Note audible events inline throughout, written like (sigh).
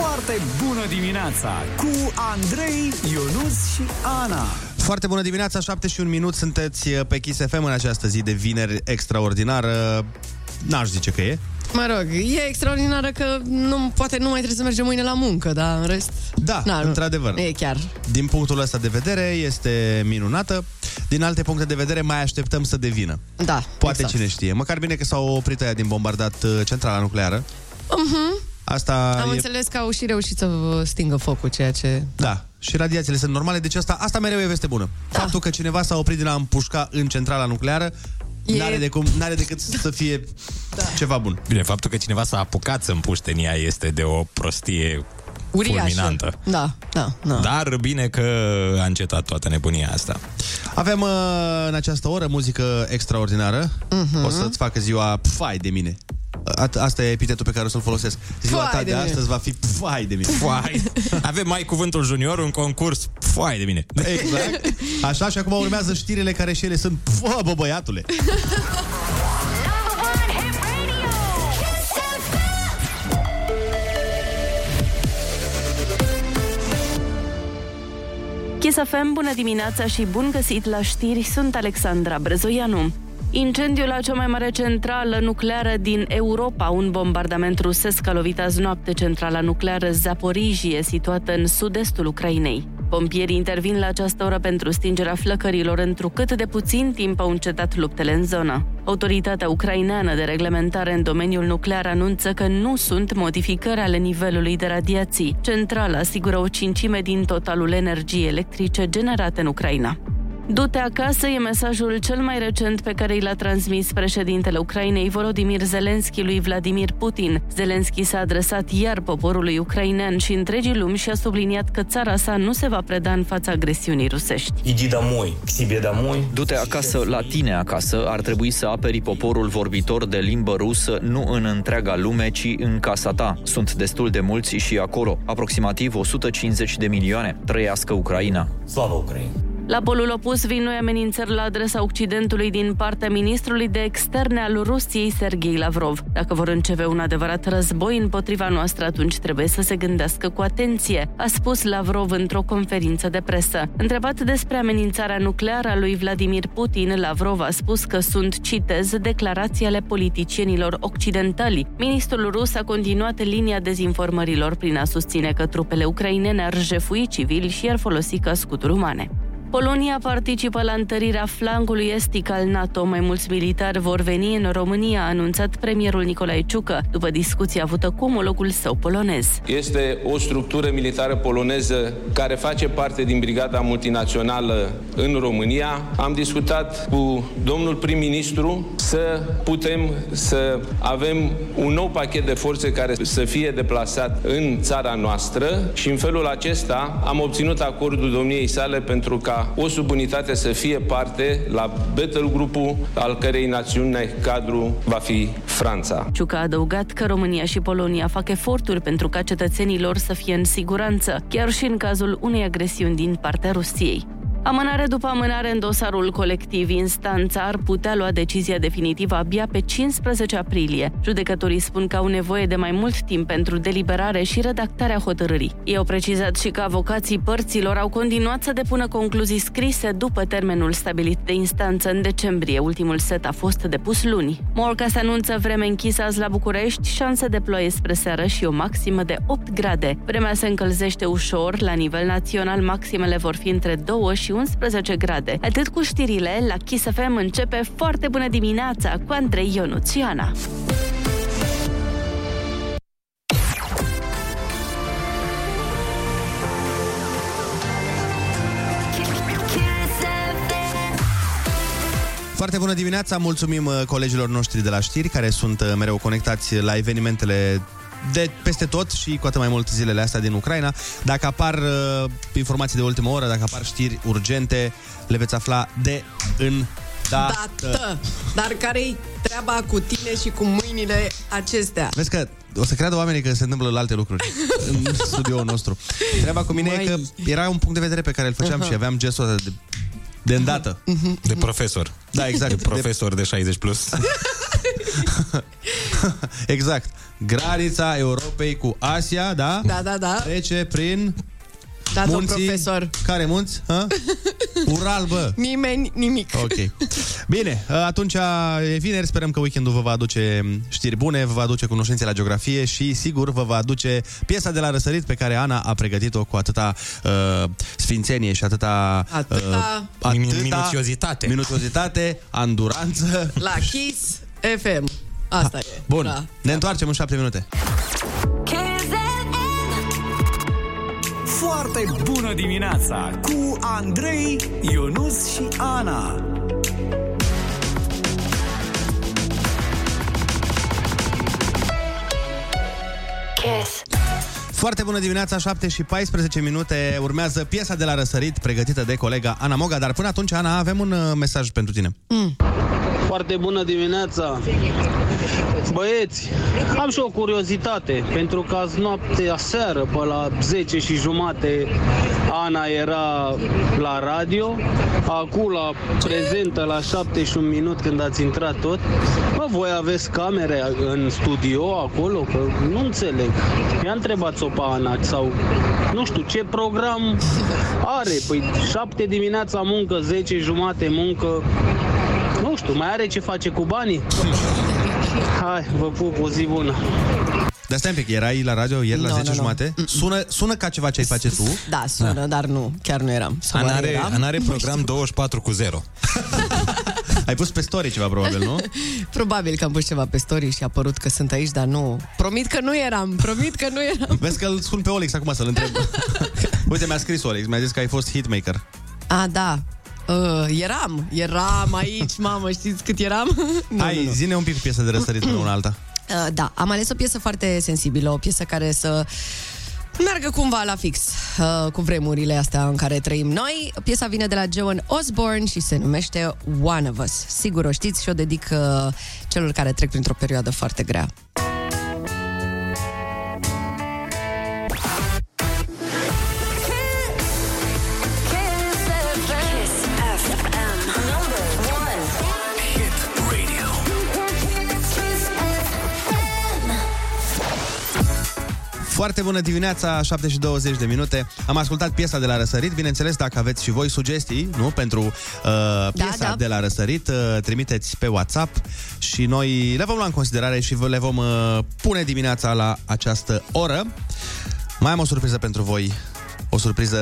Foarte bună dimineața cu Andrei, Ionus și Ana. Foarte bună dimineața, 7 și un minut, sunteți uh, pe Kiss FM în această zi de vineri extraordinară. N-aș zice că e. Mă rog, e extraordinară că nu, poate nu mai trebuie să mergem mâine la muncă, dar în rest... Da, Na, într-adevăr. E chiar. Din punctul ăsta de vedere este minunată. Din alte puncte de vedere mai așteptăm să devină. Da, Poate exact. cine știe. Măcar bine că s-au oprit aia din bombardat uh, centrala nucleară. Mhm. Asta Am e... înțeles că au și reușit să stingă focul, ceea ce... Da, și radiațiile sunt normale, deci asta, asta mereu e veste bună. Da. Faptul că cineva s-a oprit din a împușca în centrala nucleară E- n-are, de cum, n-are decât să fie da. ceva bun. Bine, faptul că cineva s-a apucat să împuște în ea este de o prostie Uriașă. fulminantă. Da, da, da. Dar bine că a încetat toată nebunia asta. Avem uh, în această oră muzică extraordinară. Mhm. O să-ți facă ziua fai de mine. A- asta e epitetul pe care o să-l folosesc. Ziua Fai ta de de, mine. astăzi va fi fai de mine. Foai. Avem mai cuvântul junior, un concurs foai de mine. Exact. Așa și acum urmează știrile care și ele sunt Fă, bă, băiatule. Kiss FM, bună dimineața și bun găsit la știri, sunt Alexandra Brezoianu. Incendiul la cea mai mare centrală nucleară din Europa, un bombardament rusesc a lovit azi noapte centrala nucleară Zaporijie, situată în sud-estul Ucrainei. Pompierii intervin la această oră pentru stingerea flăcărilor, întrucât de puțin timp au încetat luptele în zonă. Autoritatea ucraineană de reglementare în domeniul nuclear anunță că nu sunt modificări ale nivelului de radiații. Centrala asigură o cincime din totalul energiei electrice generate în Ucraina. Du-te acasă e mesajul cel mai recent pe care i l-a transmis președintele Ucrainei Volodimir Zelenski lui Vladimir Putin. Zelenski s-a adresat iar poporului ucrainean și întregii lumi și a subliniat că țara sa nu se va preda în fața agresiunii rusești. Du-te acasă la tine acasă, ar trebui să aperi poporul vorbitor de limbă rusă nu în întreaga lume, ci în casa ta. Sunt destul de mulți și acolo, aproximativ 150 de milioane. Trăiască Ucraina! Slavă Ucraina! La polul opus vin noi amenințări la adresa Occidentului din partea ministrului de externe al Rusiei, Sergei Lavrov. Dacă vor începe un adevărat război împotriva noastră, atunci trebuie să se gândească cu atenție, a spus Lavrov într-o conferință de presă. Întrebat despre amenințarea nucleară a lui Vladimir Putin, Lavrov a spus că sunt, citez, declarații ale politicienilor occidentali. Ministrul rus a continuat linia dezinformărilor prin a susține că trupele ucrainene ar jefui civili și ar folosi ca scuturi umane. Polonia participă la întărirea flancului estic al NATO. Mai mulți militari vor veni în România, a anunțat premierul Nicolae Ciucă, după discuția avută cu omologul său polonez. Este o structură militară poloneză care face parte din Brigada Multinațională în România. Am discutat cu domnul prim-ministru să putem să avem un nou pachet de forțe care să fie deplasat în țara noastră și în felul acesta am obținut acordul domniei sale pentru ca o subunitate să fie parte la battle grupul al cărei națiune cadru va fi Franța. Ciucă a adăugat că România și Polonia fac eforturi pentru ca cetățenii lor să fie în siguranță, chiar și în cazul unei agresiuni din partea Rusiei. Amânare după amânare în dosarul colectiv, instanța ar putea lua decizia definitivă abia pe 15 aprilie. Judecătorii spun că au nevoie de mai mult timp pentru deliberare și redactarea hotărârii. Ei au precizat și că avocații părților au continuat să depună concluzii scrise după termenul stabilit de instanță în decembrie. Ultimul set a fost depus luni. Morca se anunță vreme închisă azi la București, șanse de ploaie spre seară și o maximă de 8 grade. Vremea se încălzește ușor, la nivel național maximele vor fi între 2 și 11 grade. Atât cu știrile, la Kiss FM începe foarte bună dimineața cu Andrei Ionuțiana. Foarte bună dimineața, mulțumim uh, colegilor noștri de la știri care sunt uh, mereu conectați la evenimentele de peste tot și cu atât mai mult zilele astea din Ucraina. Dacă apar uh, informații de ultimă oră, dacă apar știri urgente, le veți afla de în dată. Dată. Dar care-i treaba cu tine și cu mâinile acestea? Vezi că o să creadă oamenii că se întâmplă alte lucruri (laughs) în studioul nostru. Treaba cu mine Mai- e că era un punct de vedere pe care îl făceam Aha. și aveam gestul ăsta de, de îndată. De profesor. Da, exact. De profesor de 60 plus. (laughs) (laughs) Exact. granița Europei cu Asia, da? Da, da, da. Trece prin Da, domn munții... profesor. Care munți? Ha? (laughs) Ural, bă! Nimeni, nimic. Ok. Bine, atunci e vineri, sperăm că weekendul vă va aduce știri bune, vă va aduce cunoștințe la geografie și sigur vă va aduce piesa de la răsărit pe care Ana a pregătit-o cu atâta uh, sfințenie și atâta, Atâta- uh, Minuțiozitate. minuțiozitate, anduranță. La Kiss FM. Asta e. Bun, Da. ne întoarcem în șapte minute. Foarte bună dimineața cu Andrei, Ionus și Ana. Foarte bună dimineața, 7 și 14 minute. Urmează piesa de la răsărit pregătită de colega Ana Moga, dar până atunci, Ana, avem un uh, mesaj pentru tine. Foarte bună dimineața! Băieți, am și o curiozitate, pentru că azi noapte, aseară, pe la 10 și jumate, Ana era la radio, acum la prezentă la 7 și un minut când ați intrat tot. Bă, voi aveți camere în studio acolo? Că nu înțeleg. I-a întrebat-o pe Ana sau nu știu ce program are. Păi 7 dimineața muncă, 10 jumate muncă, nu știu, mai are ce face cu banii? Hai, vă pup, o zi bună. Dar stai un pic, erai la radio ieri la Nu, 10 nu, nu. jumate? Sună, sună ca ceva ce ai face tu. Da, sună, da. dar nu, chiar nu eram. Sau Ana oare are, eram? Ana are program 24 cu 0. (laughs) Ai pus pe story ceva, probabil, nu? Probabil că am pus ceva pe story și a părut că sunt aici, dar nu. Promit că nu eram, promit că nu eram. (laughs) Vezi că îl sun pe Olix acum să-l întreb. (laughs) Uite, mi-a scris Olix, mi-a zis că ai fost hitmaker. A, da. Uh, eram, eram aici, (laughs) mamă, știți cât eram? (laughs) nu, Hai, nu, nu. zine un pic piesă de răsărit (clears throat) până una alta. Uh, da, am ales o piesă foarte sensibilă, o piesă care să meargă cumva la fix uh, cu vremurile astea în care trăim noi. Piesa vine de la Joan Osborne și se numește One of Us. Sigur o știți și o dedic uh, celor care trec printr-o perioadă foarte grea. Foarte bună dimineața, 7 și 20 de minute. Am ascultat piesa de la Răsărit. Bineînțeles, dacă aveți și voi sugestii, nu, pentru uh, piesa da. de la Răsărit, uh, trimiteți pe WhatsApp și noi le vom lua în considerare și vă le vom uh, pune dimineața la această oră. Mai am o surpriză pentru voi. O surpriză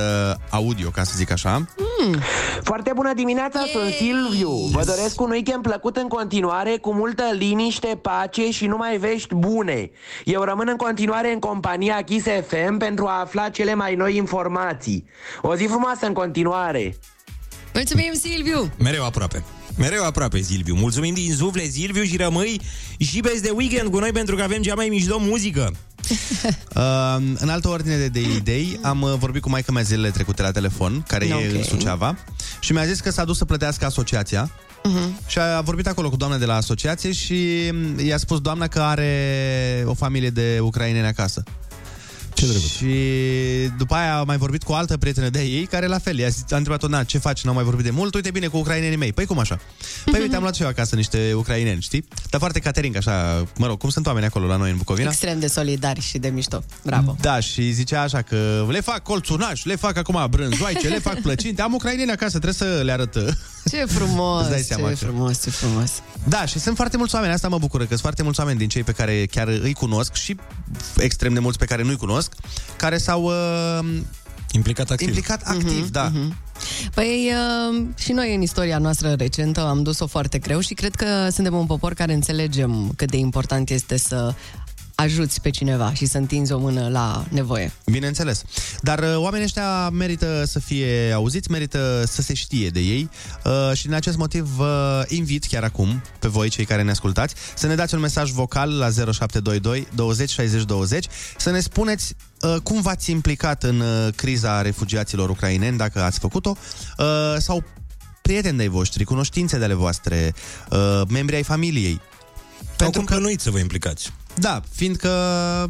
audio, ca să zic așa. Foarte bună dimineața, Yay! sunt Silviu. Vă doresc un weekend plăcut în continuare, cu multă liniște, pace și numai vești bune. Eu rămân în continuare în compania Kiss FM pentru a afla cele mai noi informații. O zi frumoasă în continuare! Mulțumim, Silviu! Mereu aproape. Mereu aproape, Silviu. Mulțumim din suflet, Silviu, și rămâi și pe de weekend cu noi pentru că avem cea mai mișto muzică. Uh, (laughs) în altă ordine de, de idei, am uh, vorbit cu maica mea zilele trecute la telefon, care okay. e Ok. în Suceava, și mi-a zis că s-a dus să plătească asociația uh-huh. și a vorbit acolo cu doamna de la asociație și mm, i-a spus doamna că are o familie de ucraineni acasă. Ce drăguț. Și după aia a mai vorbit cu o altă prietenă de ei, care la fel, i-a zis- a întrebat-o, na, ce faci, n-am mai vorbit de mult, uite bine cu ucrainenii mei. Păi cum așa? Păi uite, am luat și eu acasă niște ucraineni, știi? Dar foarte catering, așa, mă rog, cum sunt oamenii acolo la noi în Bucovina. Extrem de solidari și de mișto. Bravo! Da, și zicea așa că le fac colțunaș, le fac acum brânzoaice, le fac plăcinte. Am ucraineni acasă, trebuie să le arăt. Ce frumos, Îți dai ce seama că- frumos, ce frumos. Da, și sunt foarte mulți oameni, asta mă bucură, că sunt foarte mulți oameni din cei pe care chiar îi cunosc și extrem de mulți pe care nu-i cunosc, care s-au uh, Implicat activ. implicat activ, da. Păi uh, și noi în istoria noastră recentă am dus-o foarte greu și cred că suntem un popor care înțelegem cât de important este să ajuți pe cineva și să întinzi o mână la nevoie. Bineînțeles. Dar uh, oamenii ăștia merită să fie auziți, merită să se știe de ei uh, și din acest motiv vă invit chiar acum, pe voi cei care ne ascultați, să ne dați un mesaj vocal la 0722 20 60 20, să ne spuneți uh, cum v-ați implicat în uh, criza refugiaților ucraineni, dacă ați făcut-o, uh, sau prieteni de-ai voștri, cunoștințe de ale voastre, uh, membri ai familiei. Sau cum plănuiți să vă implicați? Da, fiindcă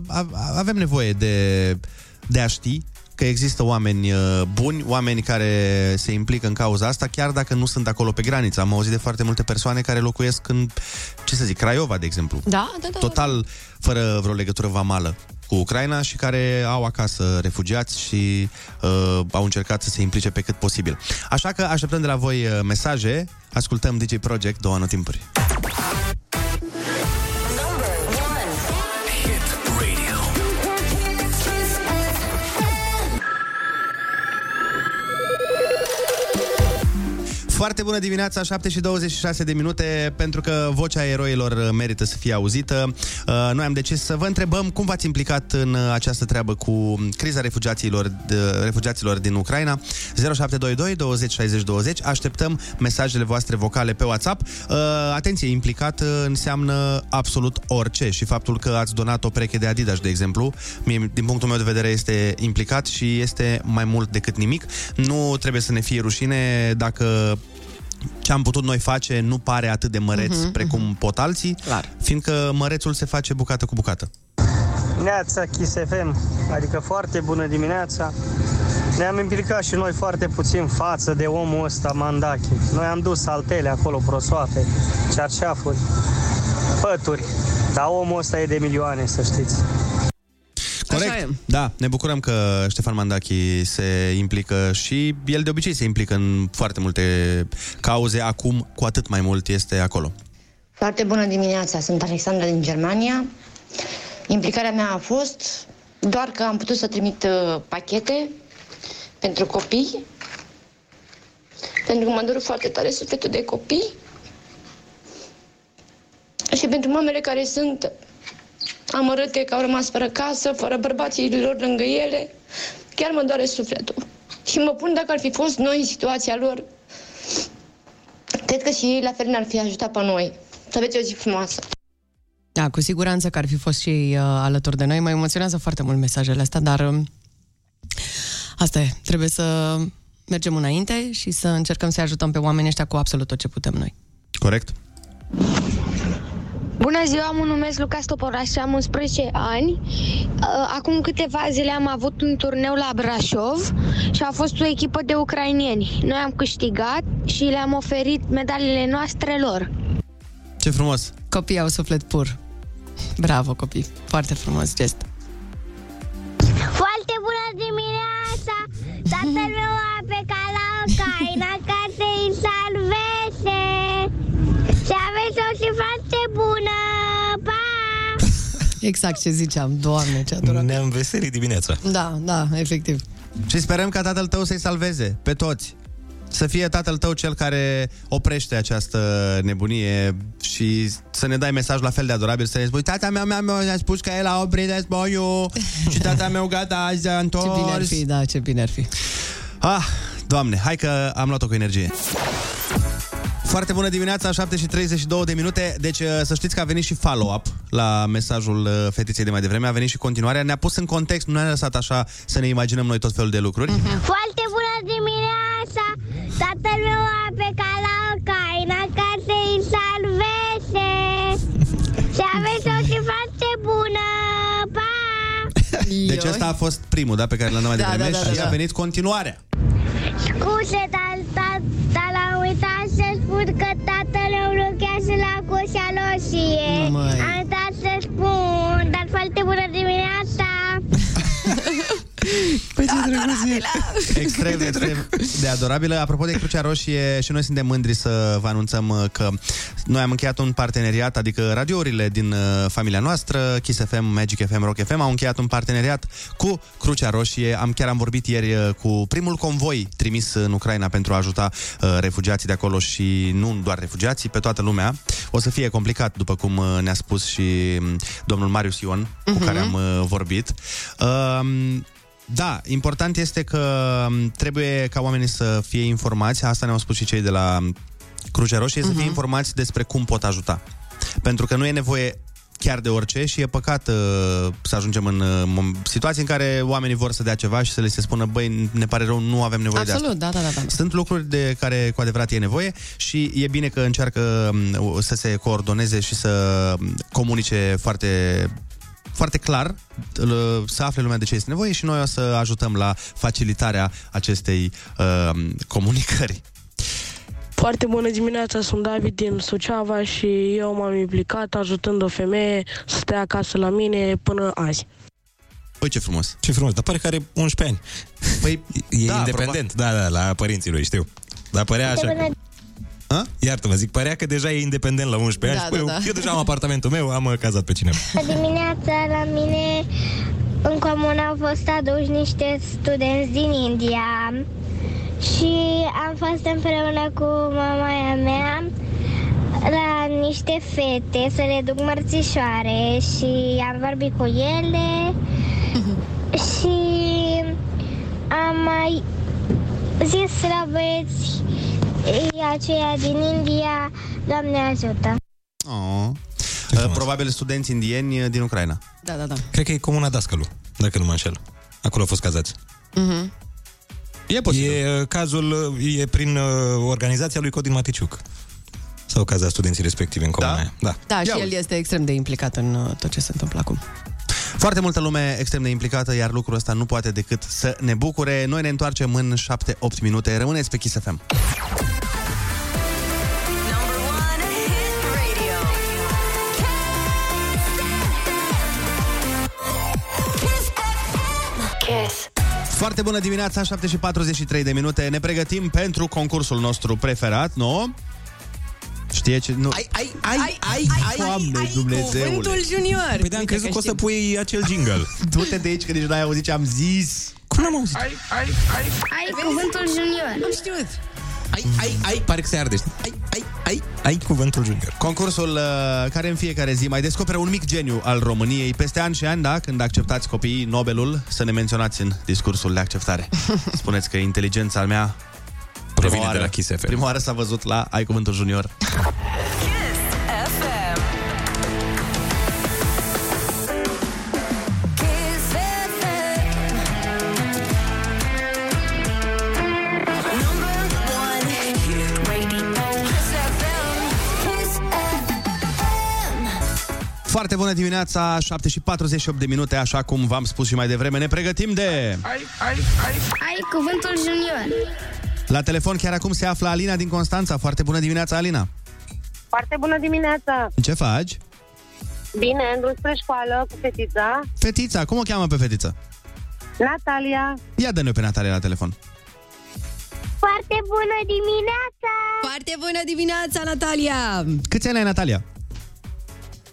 a- a- avem nevoie de, de a ști că există oameni uh, buni, oameni care se implică în cauza asta, chiar dacă nu sunt acolo pe graniță. Am auzit de foarte multe persoane care locuiesc în, ce să zic, Craiova, de exemplu. Da, da, da. Total fără vreo legătură vamală cu Ucraina și care au acasă refugiați și uh, au încercat să se implice pe cât posibil. Așa că așteptăm de la voi uh, mesaje, ascultăm DJ Project, două anotimpuri. Foarte bună dimineața, 7 și 26 de minute, pentru că vocea eroilor merită să fie auzită. Uh, Noi am decis să vă întrebăm cum v-ați implicat în această treabă cu criza refugiaților, de, refugiaților din Ucraina. 0722 20 60 20. Așteptăm mesajele voastre vocale pe WhatsApp. Uh, Atenție, implicat uh, înseamnă absolut orice și faptul că ați donat o pereche de Adidas, de exemplu, mie, din punctul meu de vedere este implicat și este mai mult decât nimic. Nu trebuie să ne fie rușine dacă ce am putut noi face nu pare atât de măreț Mhm, uh-huh, precum pot alții, Clar. fiindcă mărețul se face bucată cu bucată. Neața Kiss FM, adică foarte bună dimineața. Ne-am implicat și noi foarte puțin față de omul ăsta, Mandachi. Noi am dus altele acolo, prosoape, cearșafuri, pături. Dar omul ăsta e de milioane, să știți. Corect. Da, ne bucurăm că Ștefan Mandachi se implică și el de obicei se implică în foarte multe cauze, acum cu atât mai mult este acolo. Foarte bună dimineața, sunt Alexandra din Germania. Implicarea mea a fost doar că am putut să trimit uh, pachete pentru copii, pentru că mă doru foarte tare sufletul de copii și pentru mamele care sunt amărâte că au rămas fără casă, fără bărbații lor lângă ele. Chiar mă doare sufletul. Și mă pun dacă ar fi fost noi în situația lor, cred că și ei la fel ne-ar fi ajutat pe noi. Să aveți o zi frumoasă. Da, cu siguranță că ar fi fost și ei uh, alături de noi. Mă emoționează foarte mult mesajele astea, dar uh, asta e. Trebuie să mergem înainte și să încercăm să ajutăm pe oamenii ăștia cu absolut tot ce putem noi. Corect? Bună ziua, mă numesc Lucas Toporaș și am 11 ani. Uh, Acum câteva zile am avut un turneu la Brașov și a fost o echipă de ucrainieni. Noi am câștigat și le-am oferit medaliile noastre lor. Ce frumos! Copiii au suflet pur. Bravo, copii. Foarte frumos gest. Foarte bună dimineața! Tatăl meu bună! Pa! Exact ce ziceam. Doamne, ce adorat. Ne-am veselit dimineața. Da, da, efectiv. Și sperăm ca tatăl tău să-i salveze pe toți. Să fie tatăl tău cel care oprește această nebunie și să ne dai mesaj la fel de adorabil, să ne spui Tata meu mi-a, mi-a spus că el a oprit războiul și tata meu gata, azi a întors. Ce bine ar fi, da, ce bine ar fi. Ah, doamne, hai că am luat-o cu energie. Foarte bună dimineața, 7 și 32 de minute. Deci uh, să știți că a venit și follow-up la mesajul uh, fetiței de mai devreme. A venit și continuarea. Ne-a pus în context, nu ne-a lăsat așa să ne imaginăm noi tot felul de lucruri. Foarte bună dimineața! Tatăl meu a plecat la Ucraina ca să-i salveze! (laughs) Și aveți o zi foarte bună! Pa! (laughs) Deci ăsta a fost primul, da, pe care l-am dat mai Da, devreme da, da, și da, a da. venit continuarea. Scuze, dar, dar, dar am uitat să spun că tatăl meu lucrează la Cușa Roșie. Măi. Am uitat să spun, dar foarte bună dimineața! Păi ce Extrem, extrem de adorabilă. Apropo de Crucea Roșie, și noi suntem mândri să vă anunțăm uh, că noi am încheiat un parteneriat, adică radiourile din uh, familia noastră, Kiss FM, Magic FM, Rock FM, au încheiat un parteneriat cu Crucea Roșie. Am chiar am vorbit ieri uh, cu primul convoi trimis în Ucraina pentru a ajuta uh, refugiații de acolo și nu doar refugiații, pe toată lumea. O să fie complicat, după cum uh, ne-a spus și um, domnul Marius Ion, cu Mhm. care am uh, vorbit. Um, da, important este că m, trebuie ca oamenii să fie informați, asta ne-au spus și cei de la Crucea Roșie, uh-huh. să fie informați despre cum pot ajuta. Pentru că nu e nevoie chiar de orice și e păcat uh, să ajungem în uh, mom- situații în care oamenii vor să dea ceva și să le se spună, băi, ne pare rău, nu avem nevoie de asta. Absolut, da, da, da. da. Sunt lucruri de care cu adevărat e nevoie și e bine că încearcă m, să se coordoneze și să m, comunice foarte foarte clar l- să afle lumea de ce este nevoie și noi o să ajutăm la facilitarea acestei uh, comunicări. Foarte bună dimineața, sunt David din Suceava și eu m-am implicat ajutând o femeie să stea acasă la mine până azi. Păi ce frumos. Ce frumos, dar pare că are 11 ani. Păi, e da, independent, da, da, la părinții lui, știu. Dar părea așa că... A? Iartă-mă, zic, părea că deja e independent la 11 Da, ani. Spui, da, da. Eu deja am apartamentul meu, am uh, cazat pe cineva. Dimineața la mine în comună au fost aduși niște studenți din India și am fost împreună cu mama mea la niște fete să le duc mărțișoare și am vorbit cu ele (laughs) și am mai zis la băieți aceia din India, Doamne ajută! Oh. Uh, probabil studenți indieni uh, din Ucraina. Da, da, da. Cred că e comuna Dascălu, dacă nu mă înșel. Acolo au fost cazați. Mhm. E posibil. E uh, cazul, uh, e prin uh, organizația lui Codin Maticiuc. S-au cazat studenții respectivi în comuna da? aia. Da. Da, și el este extrem de implicat în uh, tot ce se întâmplă acum. Foarte multă lume extrem de implicată, iar lucrul ăsta nu poate decât să ne bucure. Noi ne întoarcem în 7-8 minute. Rămâneți pe Kiss FM. Kiss. Foarte bună dimineața, 7 și 43 de minute. Ne pregătim pentru concursul nostru preferat, nu? Știe ce... Nu. Ai, ai, ai, ai, ai, Doamne, ai Dumnezeule. cuvântul junior. Păi de-am crezut că o să pui acel jingle. (laughs) Du-te de aici, că nici n-ai auzit ce am zis. Cum n-am auzit? Ai, ai, ai. Ai cuvântul junior. Am știut. Ai, ai, ai, pare că se arde. știi? Ai, ai, ai, ai cuvântul junior. Concursul uh, care în fiecare zi mai descoperă un mic geniu al României peste ani și ani, da? Când acceptați copiii Nobelul, să ne menționați în discursul de acceptare. (laughs) Spuneți că inteligența al mea Provine prima de oară- la Kiss FM. Prima oară s-a văzut la Ai Cuvântul Junior. FM. Kiss FM. Number one hit radio. Kiss FM. Kiss FM. Foarte bună dimineața, 7 și 48 de minute, așa cum v-am spus și mai devreme. Ne pregătim de... Ai, ai, ai. Ai cuvântul junior. La telefon chiar acum se află Alina din Constanța. Foarte bună dimineața, Alina. Foarte bună dimineața! Ce faci? Bine, în drum spre școală cu fetița, Fetița, cum o cheamă pe fetiță? Natalia. Ia dă-ne pe Natalia la telefon. Foarte bună dimineața! Foarte bună dimineața, Natalia! Câți ani ai, Natalia?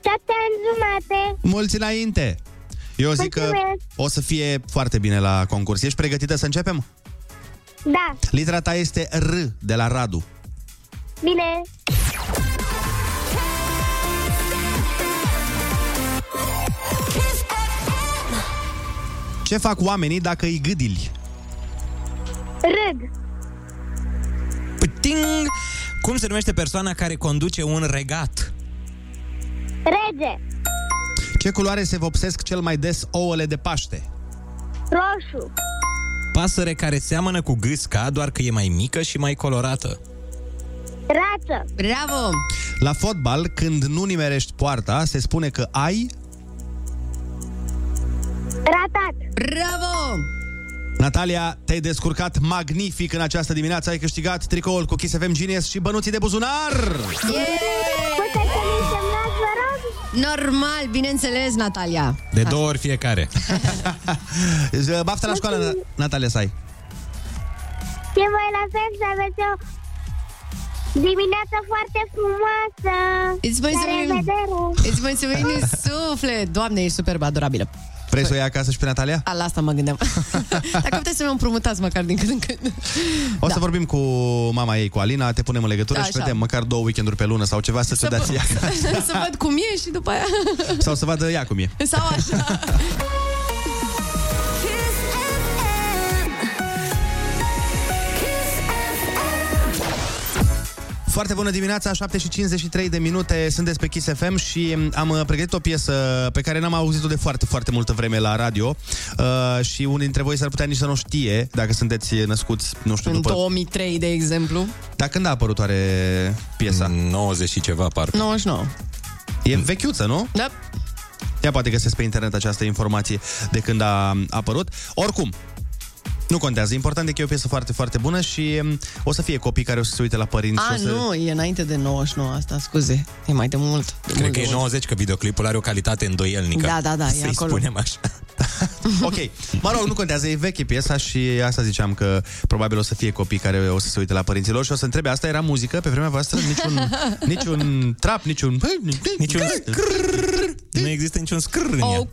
Șapte ani jumate. Mulți înainte. Eu zic că Mulțumesc. o să fie foarte bine la concurs. Ești pregătită să începem? Da, Litera ta este R de la Radu. bine. Ce fac oamenii dacă îi gâdili? Râd. Ting! Cum se numește persoana care conduce un regat? Rege. Ce culoare se vopsesc cel mai des ouăle de Paște? Roșu. Pasăre care seamănă cu gâsca, doar că e mai mică și mai colorată. Rață. Bravo! La fotbal, când nu nimerești poarta, se spune că ai... Ratat. Bravo! Natalia, te-ai descurcat magnific în această dimineață. Ai câștigat tricoul cu Kiss FM Genius și bănuții de buzunar! Puteți Normal, bineînțeles, Natalia. De două ori fiecare. (laughs) Baftă la școală, Natalia, să ai. Și voi la fel să aveți o dimineață foarte frumoasă. Îți La mulțumim. revedere. Îți mulțumim din suflet. Doamne, ești superb, adorabilă. Vrei să o iei acasă și pe Natalia? A, la asta mă gândeam. (laughs) Dacă puteți să mi-o împrumutați măcar din când în când. O să vorbim cu mama ei, cu Alina, te punem în legătură Da, și așa. vedem măcar două weekenduri pe lună sau ceva să, te dați ea acasă. să văd cum e și după aia... Sau să vadă ea cum e. Sau așa. (laughs) Foarte bună dimineața, 7 și 53 de minute, sunteți pe Kiss FM și am uh, pregătit o piesă pe care n-am auzit-o de foarte, foarte multă vreme la radio uh, și unii dintre voi s-ar putea nici să nu știe, dacă sunteți născuți, nu știu, În după... 2003, de exemplu. Dar când a apărut oare piesa? 90 și ceva, parcă. 99. E vechiuță, nu? Da. Ea poate găsesc pe internet această informație de când a apărut. Oricum, nu contează. Important e că e o piesă foarte, foarte bună și um, o să fie copii care o să se uite la părinți A, și o să... nu, e înainte de 99 asta, scuze. E mai de mult. De Cred mult, că de e mult. 90, că videoclipul are o calitate îndoielnică. Da, da, da, e Să-i acolo. spunem așa. (laughs) ok. Mă rog, nu contează, e veche piesa și asta ziceam că probabil o să fie copii care o să se uite la părinților și o să întrebe, asta era muzică pe vremea voastră? Niciun, (laughs) niciun trap, niciun... Niciun Nu există niciun scrr în Oh, ea.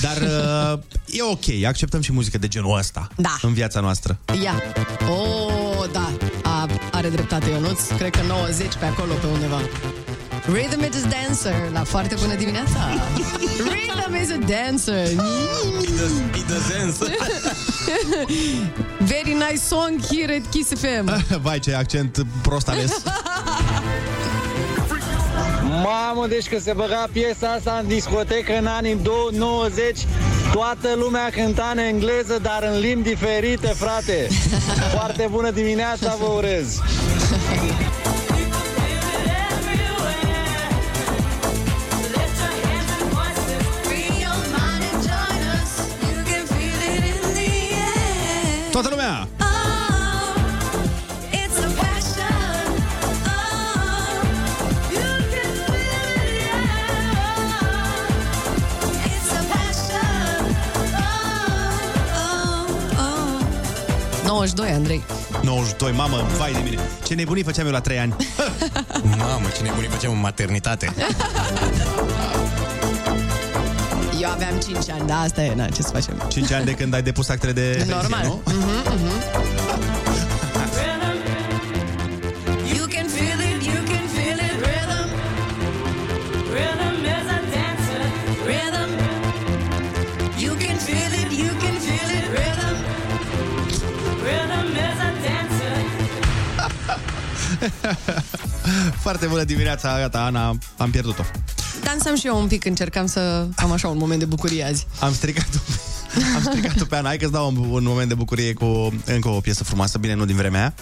Dar uh, e ok, acceptăm și muzică de genul ăsta Da. în viața noastră. Ia. Oh, da. A, are dreptate Ionuț. Cred că 90 pe acolo, pe undeva. Rhythm is a dancer. La foarte bună dimineața. Rhythm is a dancer. It does (laughs) Very nice song here at Kiss FM. (laughs) Vai, ce accent prost ales. (laughs) Mamă, deci că se băga piesa asta în discotecă în anii 90, toată lumea cânta în engleză, dar în limbi diferite, frate. Foarte bună dimineața vă urez! Toată lumea! Oh, 92, Andrei. 92, mamă, vai de mine. Ce nebunii făceam eu la 3 ani. (laughs) Mamă, ce nebunii făceam în maternitate. (laughs) Eu aveam 5 ani, da, asta e, na, ce să facem? 5 ani de când ai depus actele de (laughs) pensie, Normal. nu? Mhm, mhm. You can feel it, you can feel it, rhythm. Rhythm is a dancer. Rhythm. You can feel it, you can feel it, rhythm. Rhythm is a dancer. (laughs) Foarte bună dimineața, gata, Ana, am pierdut-o. Dansam și eu un pic, încercam să am așa un moment de bucurie azi. Am stricat-o am stricat-o pe Ana. Hai că-ți dau un, un moment de bucurie cu încă o piesă frumoasă. Bine, nu din vremea aia,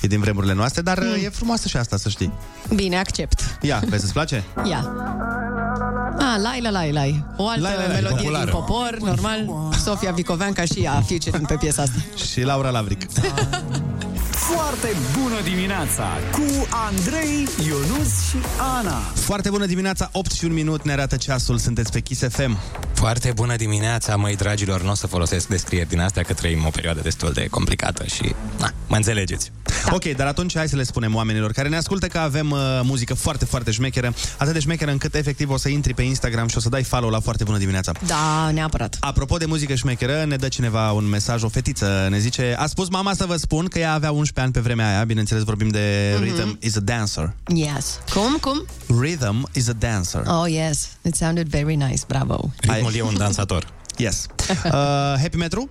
e din vremurile noastre, dar mm. e frumoasă și asta, să știi. Bine, accept. Ia, vezi, îți place? Ia. Ah, lai, la, lai, lai. O altă Lai, lai, lai, melodie populară. din popor, normal. Sofia Vicovean ca și ea featuring pe piesa asta. Și Laura Lavric. Foarte bună dimineața cu Andrei, Ionus și Ana. Foarte bună dimineața, 8 și un minut ne arată ceasul, sunteți pe Kiss FM. Foarte bună dimineața, măi dragilor, nu o să folosesc descrieri din astea că trăim o perioadă destul de complicată și, na, mă înțelegeți. Da. Ok, dar atunci hai să le spunem oamenilor care ne ascultă că avem uh, muzică foarte, foarte șmecheră, atât de șmecheră încât efectiv o să intri pe Instagram și o să dai follow la foarte bună dimineața. Da, neapărat. Apropo de muzică șmecheră, ne dă cineva un mesaj, o fetiță, ne zice A spus mama să vă spun că ea avea 11 ani pe vremea aia Bineînțeles vorbim de Mhm. Rhythm is a Dancer Yes. Cum, cum? Rhythm is a Dancer Oh, yes. It sounded very nice. Bravo. Ritmul e un dansator. (laughs) Yes (laughs) uh, Happy Metru?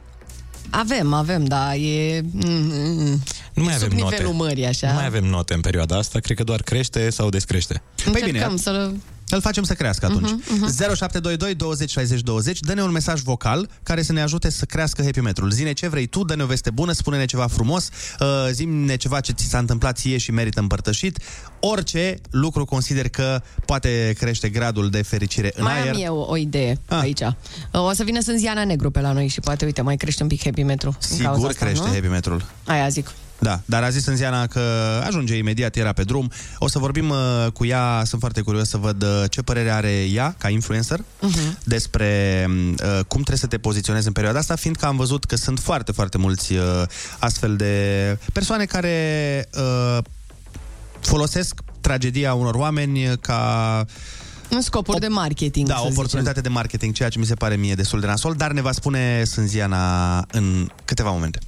Avem, avem, da, e... Mm, Nu mai e avem sub note. nivelul mării, așa. Nu mai avem note în perioada asta, cred că doar crește sau descrește. Încercăm să-l... Îl facem să crească atunci. Mhm, mhm. 0722 20 60 20 Dă-ne un mesaj vocal care să ne ajute să crească happy metrul. Zine ce vrei tu, dă-ne o veste bună, spune-ne ceva frumos, uh, zi-ne ceva ce ți s-a întâmplat ție și merită împărtășit. Orice lucru consider că poate crește gradul de fericire în Mai aer. am eu o idee ah. aici. O să vină Sânziana Negru pe la noi și poate, uite, mai crește un pic happy metru. în cauza Sigur asta, crește nu? happy metrul. Aia zic. Da, dar a zis în Ziana că ajunge imediat, era pe drum. O să vorbim uh, cu ea, sunt foarte curios să văd uh, ce părere are ea ca influencer Mhm. despre uh, cum trebuie să te poziționezi în perioada asta, fiindcă am văzut că sunt foarte, foarte mulți uh, astfel de persoane care uh, folosesc tragedia unor oameni ca În scopuri de marketing, da, să o oportunitate de marketing, ceea ce mi se pare mie destul de nasol, dar ne va spune Sânziana în câteva momente.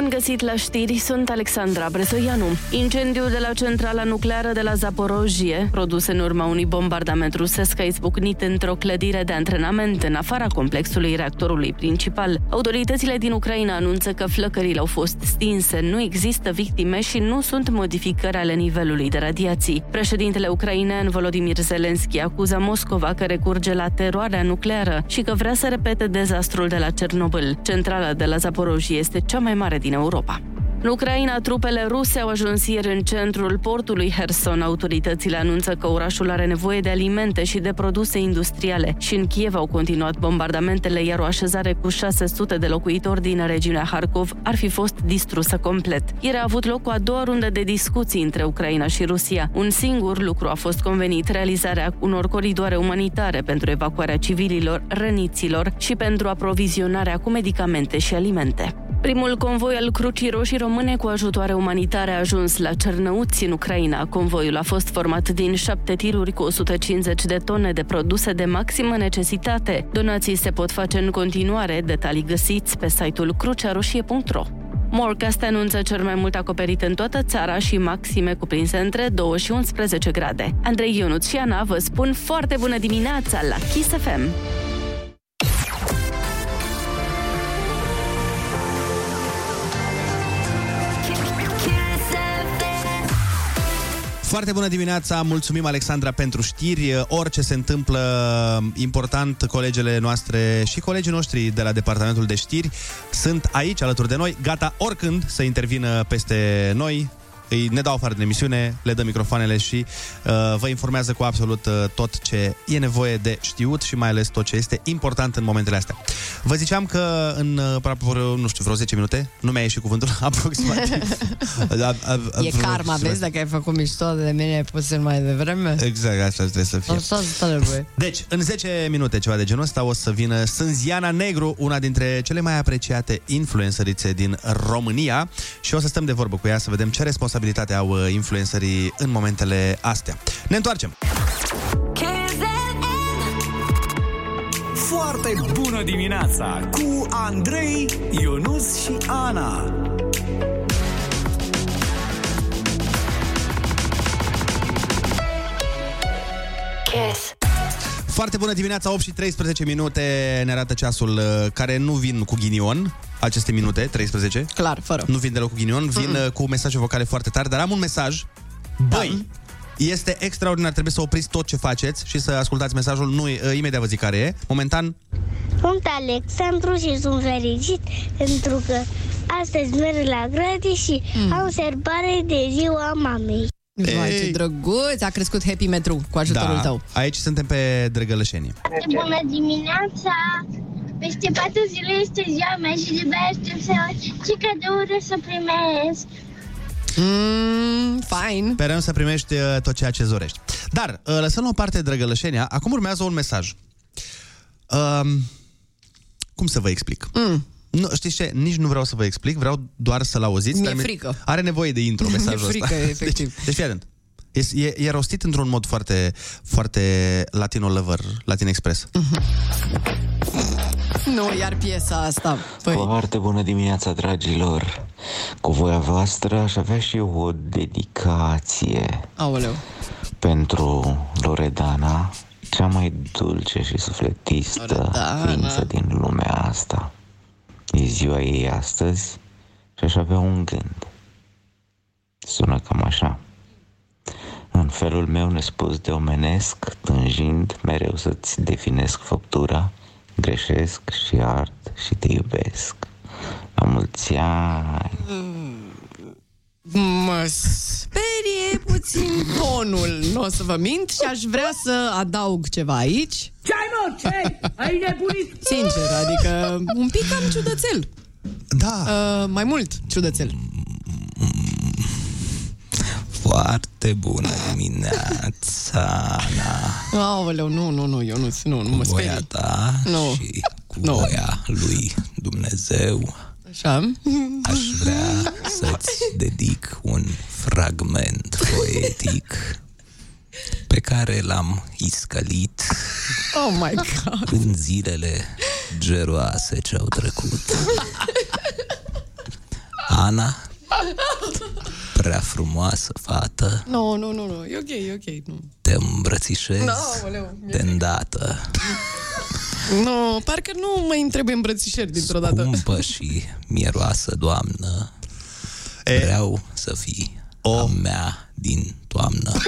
Bun găsit la știri, sunt Alexandra Brezoianu. Incendiul de la centrala nucleară de la Zaporojie, produs în urma unui bombardament rusesc, a izbucnit într-o clădire de antrenament în afara complexului reactorului principal. Autoritățile din Ucraina anunță că flăcările au fost stinse, nu există victime și nu sunt modificări ale nivelului de radiații. Președintele ucrainean Volodymyr Zelensky acuză Moscova că recurge la teroarea nucleară și că vrea să repete dezastrul de la Cernobâl. Centrala de la Zaporojie este cea mai mare din Europa. În Ucraina, trupele ruse au ajuns ieri în centrul portului Herson. Autoritățile anunță că orașul are nevoie de alimente și de produse industriale și în Kiev au continuat bombardamentele, iar o așezare cu 600 de locuitori din regiunea Harkov ar fi fost distrusă complet. Ieri a avut loc o a doua rundă de discuții între Ucraina și Rusia. Un singur lucru a fost convenit, realizarea unor coridoare umanitare pentru evacuarea civililor, răniților și pentru aprovizionarea cu medicamente și alimente. Primul convoi al Crucii Roșii Române cu ajutoare umanitare a ajuns la Cernăuți, în Ucraina. Convoiul a fost format din șapte tiruri cu 150 de tone de produse de maximă necesitate. Donații se pot face în continuare, detalii găsiți pe site-ul crucearoșie.ro. Morcast anunță cel mai mult acoperit în toată țara și maxime cuprinse între 2 și 11 grade. Andrei Ionuț și Ana vă spun foarte bună dimineața la Kiss FM! Foarte bună dimineața, mulțumim Alexandra pentru știri. Orice se întâmplă important, colegele noastre și colegii noștri de la Departamentul de Știri sunt aici alături de noi, gata oricând să intervină peste noi. Îi ne dau afară din emisiune, le dăm microfoanele și uh, vă informează cu absolut uh, tot ce e nevoie de știut și mai ales tot ce este important în momentele astea. Vă ziceam că în uh, aproape, vreo, nu știu, vreo 10 minute, nu mi-a ieșit cuvântul, (laughs) aproximativ. (laughs) A- a- a- E karma, aproximativ. vezi, dacă ai făcut mișto de mine puțin mai devreme. Exact, așa trebuie să fie. Așa trebuie. Deci, în 10 minute, ceva de genul ăsta, o să vină Sânziana Negru, una dintre cele mai apreciate influențărițe din România și o să stăm de vorbă cu ea să vedem ce responsabilitate au uh, influencerii în momentele astea. Ne întoarcem! Foarte bună dimineața cu Andrei, Ionus și Ana. Kiss. Foarte bună dimineața, 8 și 13 minute ne arată ceasul uh, care nu vin cu ghinion, aceste minute, 13. Clar, fără. Nu vin deloc cu ghinion, vin mm cu mesaje vocale foarte tari, dar am un mesaj. Băi, este extraordinar, trebuie să opriți tot ce faceți și să ascultați mesajul. Nu, uh, imediat vă zic care e. Momentan, Sunt Alexandru și sunt fericit pentru că astăzi merg la grădi și mm. am sărbare de ziua mamei. Vai, ce drăguț! A crescut Happy Metru cu ajutorul da, tău. aici suntem pe Drăgălășenie. Bună dimineața! Peste patru zile este ziua mea și de aștept să văd ce cadouri o să primesc. Mm, fine. Sperăm să primești uh, tot ceea ce zorești. Dar, uh, lăsând la o parte Drăgălășenia, acum urmează un mesaj. Um, cum să vă explic? Mm. Nu, știți ce? Nici nu vreau să vă explic, vreau doar să-l auziți. Mi-e dar mi- frică. Are nevoie de intro (laughs) Mi-e mesajul frică, ăsta. efectiv. Deci, deci fii atent. E, e, e rostit într-un mod foarte, foarte latino lover, latin express. (laughs) Nu, iar piesa asta. Păi, Foarte bună dimineața, dragilor! Cu voia voastră aș avea și eu o dedicație aoleu. pentru Loredana, cea mai dulce și sufletistă Loredana. ființă din lumea asta. E ziua ei astăzi și aș avea un gând. Sună cam așa. În felul meu nespus de omenesc, tânjind mereu să-ți definesc făptura, greșesc și ard și te iubesc. La mulți ani! Mă sperie puțin tonul, nu o să vă mint și aș vrea să adaug ceva aici. Ce ai mă? Ce Ai nebunit? Sincer, adică un pic cam ciudățel. Da. Uh, mai mult ciudățel. Foarte bună dimineața, Ana. Aoleu, nu, nu, nu, eu nu, nu, nu mă Voia sperii. ta Nu. și cu voia lui Dumnezeu Așa? aș vrea să-ți dedic un fragment poetic pe care l-am iscălit Oh my God. în zilele geroase ce au trecut. Ana, prea frumoasă fată, Nu, nu, nu, nu, e ok, e ok. Nu, te îmbrățișez no, aoleu, e- de îndată. nu, parcă nu mai îmi trebuie îmbrățișări dintr-o dată. Scumpă și mieroasă doamnă, vreau să fii o a mea din toamnă. (laughs)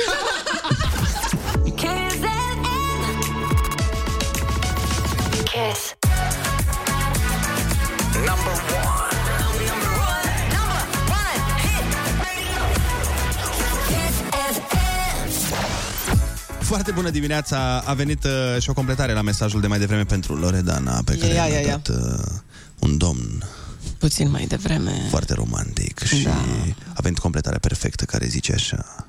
Foarte bună dimineața. A venit uh, și o completare la mesajul de mai devreme pentru Loredana, pe care Ia, a ia, ia. dat uh, un domn Puțin mai devreme. foarte romantic și a venit completarea perfectă care zice așa.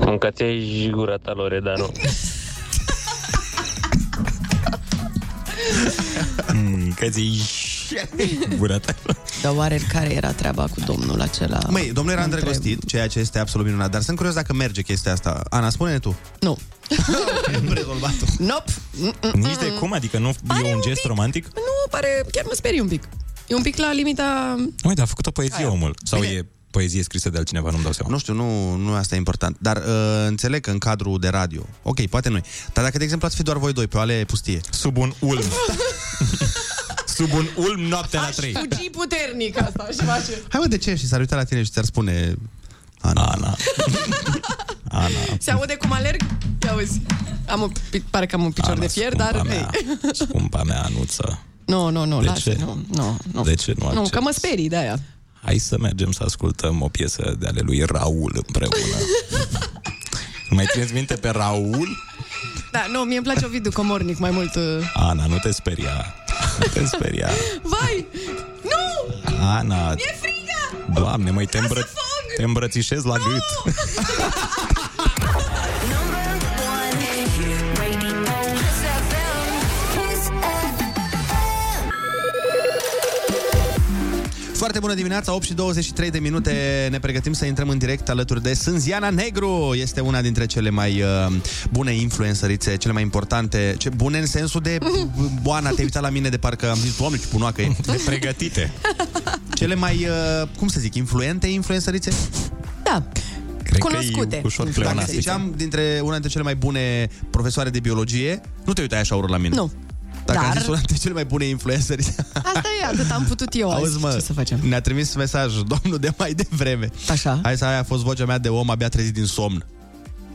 Cum că ți-ai gura ta, Loredano. Mm, (laughs) că zi gura ta. Dar oare care era treaba cu domnul acela? Măi, domnul era Mă întreb. îndrăgostit, ceea ce este absolut minunat, dar sunt curios dacă merge chestia asta. Ana, spune-ne tu. Nu. Am rezolvat-o. Nope. Nici de cum, adică nu e un gest romantic? Nu, pare, chiar mă sperie un pic. E un pic la limita... Uite, a făcut o poezie omul. Sau e poezie scrisă de altcineva, nu-mi dau seama. Nu știu, nu, nu asta e important. Dar uh, înțeleg că în cadrul de radio, ok, poate nu Dar dacă, de exemplu, ați fi doar voi doi pe o ale pustie. Sub un ulm. (laughs) Sub un ulm noaptea la Aș 3. fugi puternic asta, aș face. Hai mă, de ce? Și s-ar uita la tine și ți-ar spune... Ana. Ana. (laughs) Ana. Se aude cum alerg? Ia uzi. Am un, pi- pare că am un picior Ana, de fier, scumpa dar... mea. Ei. Scumpa mea, Anuță. Nu, nu, nu, De lasă, ce? nu, nu, nu. De ce nu Nu, accepti? că mă sperii de aia. Hai să mergem să ascultăm o piesă de ale lui Raul împreună. (laughs) Mai țineți minte pe Raul? Da, nu, mie îmi place Ovidiu Comornic mai mult. uh. Ana, nu te speria. Nu te speria. (laughs) Vai! Nu! Ana, Mi-e frică! doamne, măi, te, îmbră... te îmbrățișez la gât. (laughs) Foarte bună dimineața, 8 și 23 de minute Ne pregătim să intrăm în direct alături de Sânziana Negru Este una dintre cele mai uh, bune influențărițe Cele mai importante ce, Bune în sensul de (laughs) Boana, te-ai uitat la mine de parcă am zis Doamne, ce punoacă e De pregătite (laughs) Cele mai, uh, cum să zic, influente influențărițe? Da Cred Cunoscute. că e ușor Dacă pleonastic. ziceam dintre una dintre cele mai bune profesoare de biologie Nu te uitai așa urât la mine Nu. Dacă am Dar- zis una dintre cele mai bune influențări Asta e, atât am putut eu Auzi, azi. mă, Ce să facem? ne-a trimis mesaj domnul de mai devreme. Așa. Hai să aia a fost vocea mea de om abia trezit din somn.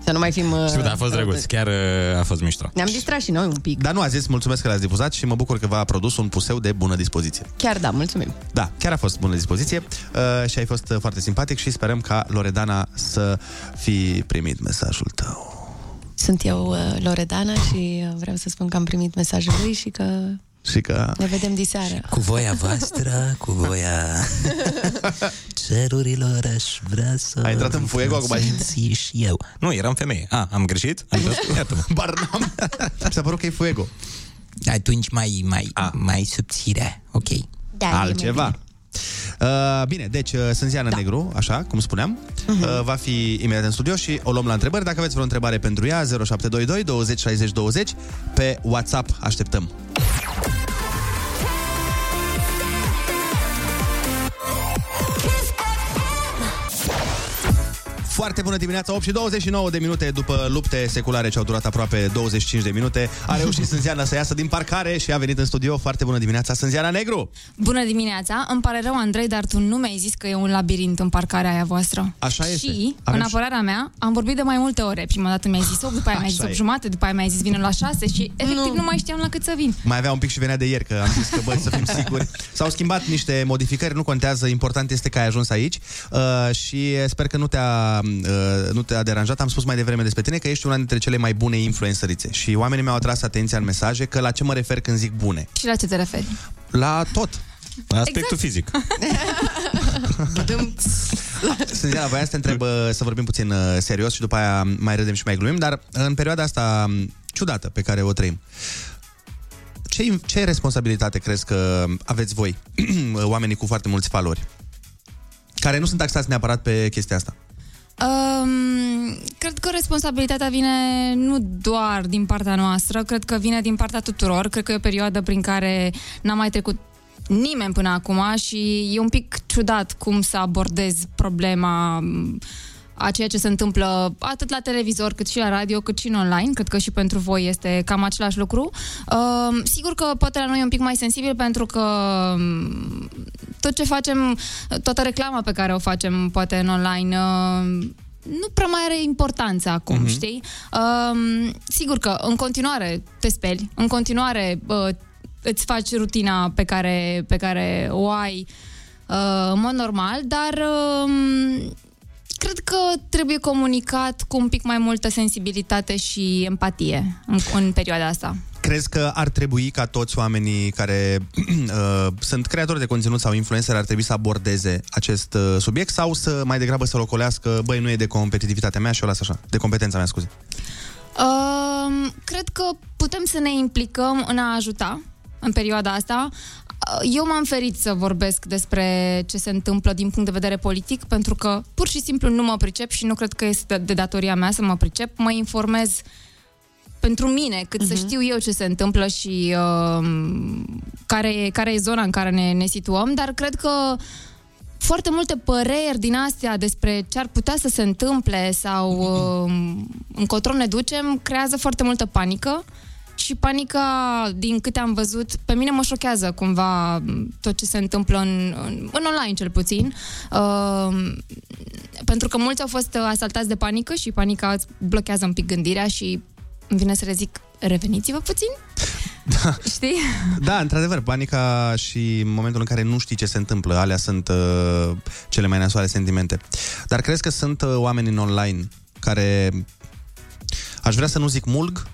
Să nu mai fim... uh, Știu, dar a fost drăguț. Chiar uh, a fost mișto. Ne-am distrat și noi un pic. Dar nu a zis, mulțumesc că l-ați difuzat și mă bucur că v-a produs un puseu de bună dispoziție. Chiar da, mulțumim. Da, chiar a fost bună dispoziție uh, și ai fost uh, foarte simpatic și sperăm ca Loredana să fi primit mesajul tău. Sunt eu, uh, Loredana, și uh, vreau să spun că am primit mesajul lui și că Și că... ne vedem diseară. Cu voia voastră, cu voia (laughs) cerurilor aș vrea să... Ai intrat în fuego acum? simți și eu. Nu, eram femeie. A, am greșit? Am intrat? Iartă-mă. (laughs) Bar n-am. Mi s-a părut că e fuego. Atunci mai, mai, mai subțire. Ok. Da, Altceva. Uh, bine, deci uh, Sânziana da. Negru, așa cum spuneam, Mhm. uh, va fi imediat în studio și o luăm la întrebări. Dacă aveți vreo întrebare pentru ea, 0722 20 60 20 pe WhatsApp așteptăm. Foarte bună dimineața, 8 și 29 de minute după lupte seculare ce au durat aproape 25 de minute. A reușit Sânziana să iasă din parcare și a venit în studio. Foarte bună dimineața, Sânziana Negru! Bună dimineața! Îmi pare rău, Andrei, dar tu nu mi-ai zis că e un labirint în parcarea aia voastră. Așa este. Și, Avem în și- apărarea mea, am vorbit de mai multe ore. Prima dată mi-ai zis 8, după aia mi-ai zis Așa 8 e. jumate, după aia mi-ai zis vină la 6 și efectiv nu. mai știam la cât să vin. Mai avea un pic și venea de ieri, că am zis că, băi, să fim (laughs) siguri. S-au schimbat niște modificări, nu contează, important este că ai ajuns aici uh, și sper că nu te-a, uh, nu te-a deranjat. Am spus mai devreme despre tine că ești una dintre cele mai bune influențărițe și oamenii mi-au atras atenția în mesaje că la ce mă refer când zic bune. Și la ce te referi? La tot. La aspectul exact. fizic. (laughs) Sânziana, voiam să te întreb uh, să vorbim puțin uh, serios și după aia mai râdem și mai glumim, dar în perioada asta um, ciudată pe care o trăim, ce, ce responsabilitate crezi că aveți voi, (clears throat) oamenii cu foarte mulți valori, care nu sunt taxați neapărat pe chestia asta? Um, cred că responsabilitatea vine nu doar din partea noastră, cred că vine din partea tuturor. Cred că e o perioadă prin care n-am mai trecut nimeni până acum și e un pic ciudat cum să abordez problema m, a ceea ce se întâmplă atât la televizor, cât și la radio, cât și în online. Cred că și pentru voi este cam același lucru. Uh, sigur că poate la noi e un pic mai sensibil pentru că um, tot ce facem, toată reclama pe care o facem poate în online uh, nu prea mai are importanță acum, Mhm. uh-huh. știi? Um, sigur că în continuare te speli, în continuare uh, îți faci rutina pe care, pe care o ai uh, în mod normal, dar um, cred că trebuie comunicat cu un pic mai multă sensibilitate și empatie în, în perioada asta. Crezi că ar trebui ca toți oamenii care (clears throat) uh, sunt creatori de conținut sau influencer ar trebui să abordeze acest uh, subiect sau să mai degrabă să-l ocolească, băi, nu e de competitivitatea mea și o las așa, de competența mea, scuze. Um, cred că putem să ne implicăm în a ajuta în perioada asta. Uh, Eu m-am ferit să vorbesc despre ce se întâmplă din punct de vedere politic, pentru că pur și simplu nu mă pricep și nu cred că este de datoria mea să mă pricep. Mă informez pentru mine, cât uh-huh. să știu eu ce se întâmplă și uh, care, e, care e zona în care ne, ne situăm, dar cred că foarte multe păreri din astea despre ce ar putea să se întâmple sau uh, încotro ne ducem, creează foarte multă panică și panica, din câte am văzut, pe mine mă șochează cumva tot ce se întâmplă în, în, în online cel puțin. Uh, pentru că mulți au fost asaltați de panică și panica îți blochează un pic gândirea și îmi vine să le zic, reveniți-vă puțin. (laughs) Știi? Da, într-adevăr, panica și în momentul în care nu știi ce se întâmplă, alea sunt uh, cele mai nasoale sentimente. Dar crezi că sunt uh, oameni în online care, aș vrea să nu zic mulg,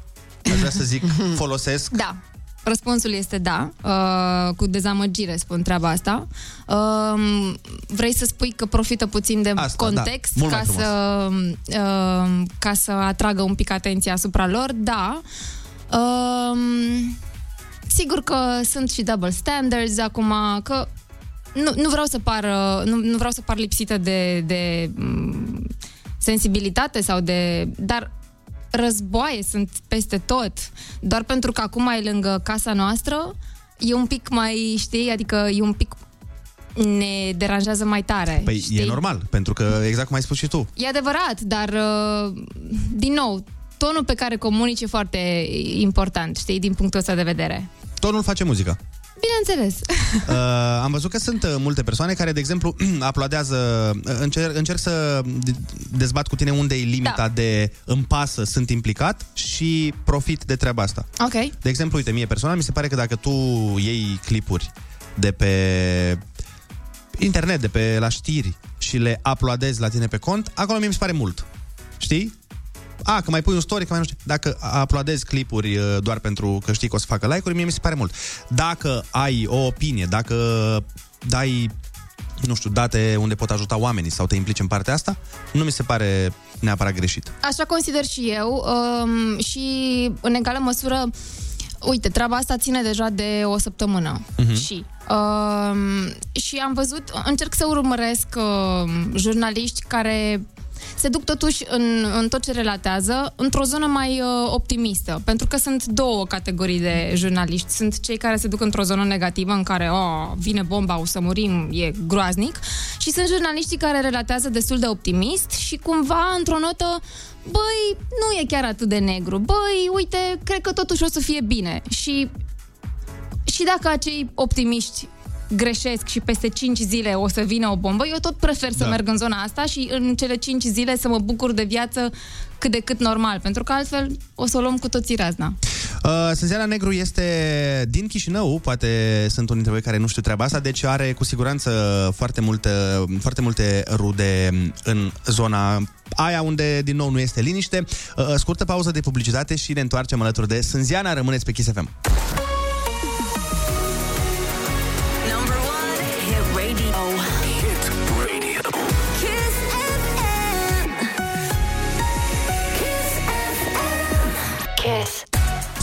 aș vrea să zic (laughs) folosesc Da. Răspunsul este da. Uh, cu dezamăgire spun treaba asta. Uh, vrei să spui că profită puțin de Asta, context da. Mult ca, mai frumos. să, uh, ca să atragă un pic atenția asupra lor? Da. Uh, sigur că sunt și double standards acum, că nu, nu vreau să par uh, nu, nu vreau să par lipsită de, de mm, sensibilitate sau de dar războaie sunt peste tot. Doar pentru că acum e lângă casa noastră, e un pic mai, știi, adică e un pic ne deranjează mai tare. Păi știi? e normal, pentru că exact cum ai spus și tu. E adevărat, dar uh, din nou, tonul pe care comunici e foarte important, știi, din punctul ăsta de vedere. Tonul face muzică. Bineînțeles. (laughs) Uh, am văzut că sunt uh, multe persoane care, de exemplu, (clears throat) aplaudează, uh, încerc, încerc să de- dezbat cu tine unde e limita Da. de îmi pasă, sunt implicat și profit de treaba asta. Ok. De exemplu, uite, mie personal mi se pare că dacă tu iei clipuri de pe internet, de pe la știri și le uploadezi la tine pe cont, acolo mie mi se pare mult. Știi? A, că mai pui un story, că mai nu știu. Dacă uploadezi clipuri uh, doar pentru că știi că o să facă like-uri, mie mi se pare mult. Dacă ai o opinie, dacă dai nu știu, date unde pot ajuta oamenii sau te implici în partea asta, nu mi se pare neapărat greșit. Așa consider și eu um, și în egală măsură Uite, treaba asta ține deja de o săptămână Mhm. și um, și am văzut, încerc să urmăresc uh, jurnaliști care se duc totuși în, în tot ce relatează într-o zonă mai uh, optimistă, pentru că sunt două categorii de jurnaliști. Sunt cei care se duc într-o zonă negativă în care oh, vine bomba, o să murim, e groaznic. Și sunt jurnaliștii care relatează destul de optimist și cumva într-o notă băi, nu e chiar atât de negru, băi, uite, cred că totuși o să fie bine. Și și dacă acei optimiști greșesc și peste 5 zile o să vină o bombă, eu tot prefer să Da. merg în zona asta și în cele 5 zile să mă bucur de viață cât de cât normal, pentru că altfel o să o luăm cu toții razna. Uh, Sânziana Negru este din Chișinău, poate sunt unii dintre voi care nu știu treaba asta, deci are cu siguranță foarte multe, foarte multe rude în zona aia unde din nou nu este liniște. Uh, Scurtă pauză de publicitate și ne întoarcem alături de Sânziana. Rămâneți pe Kiss FM.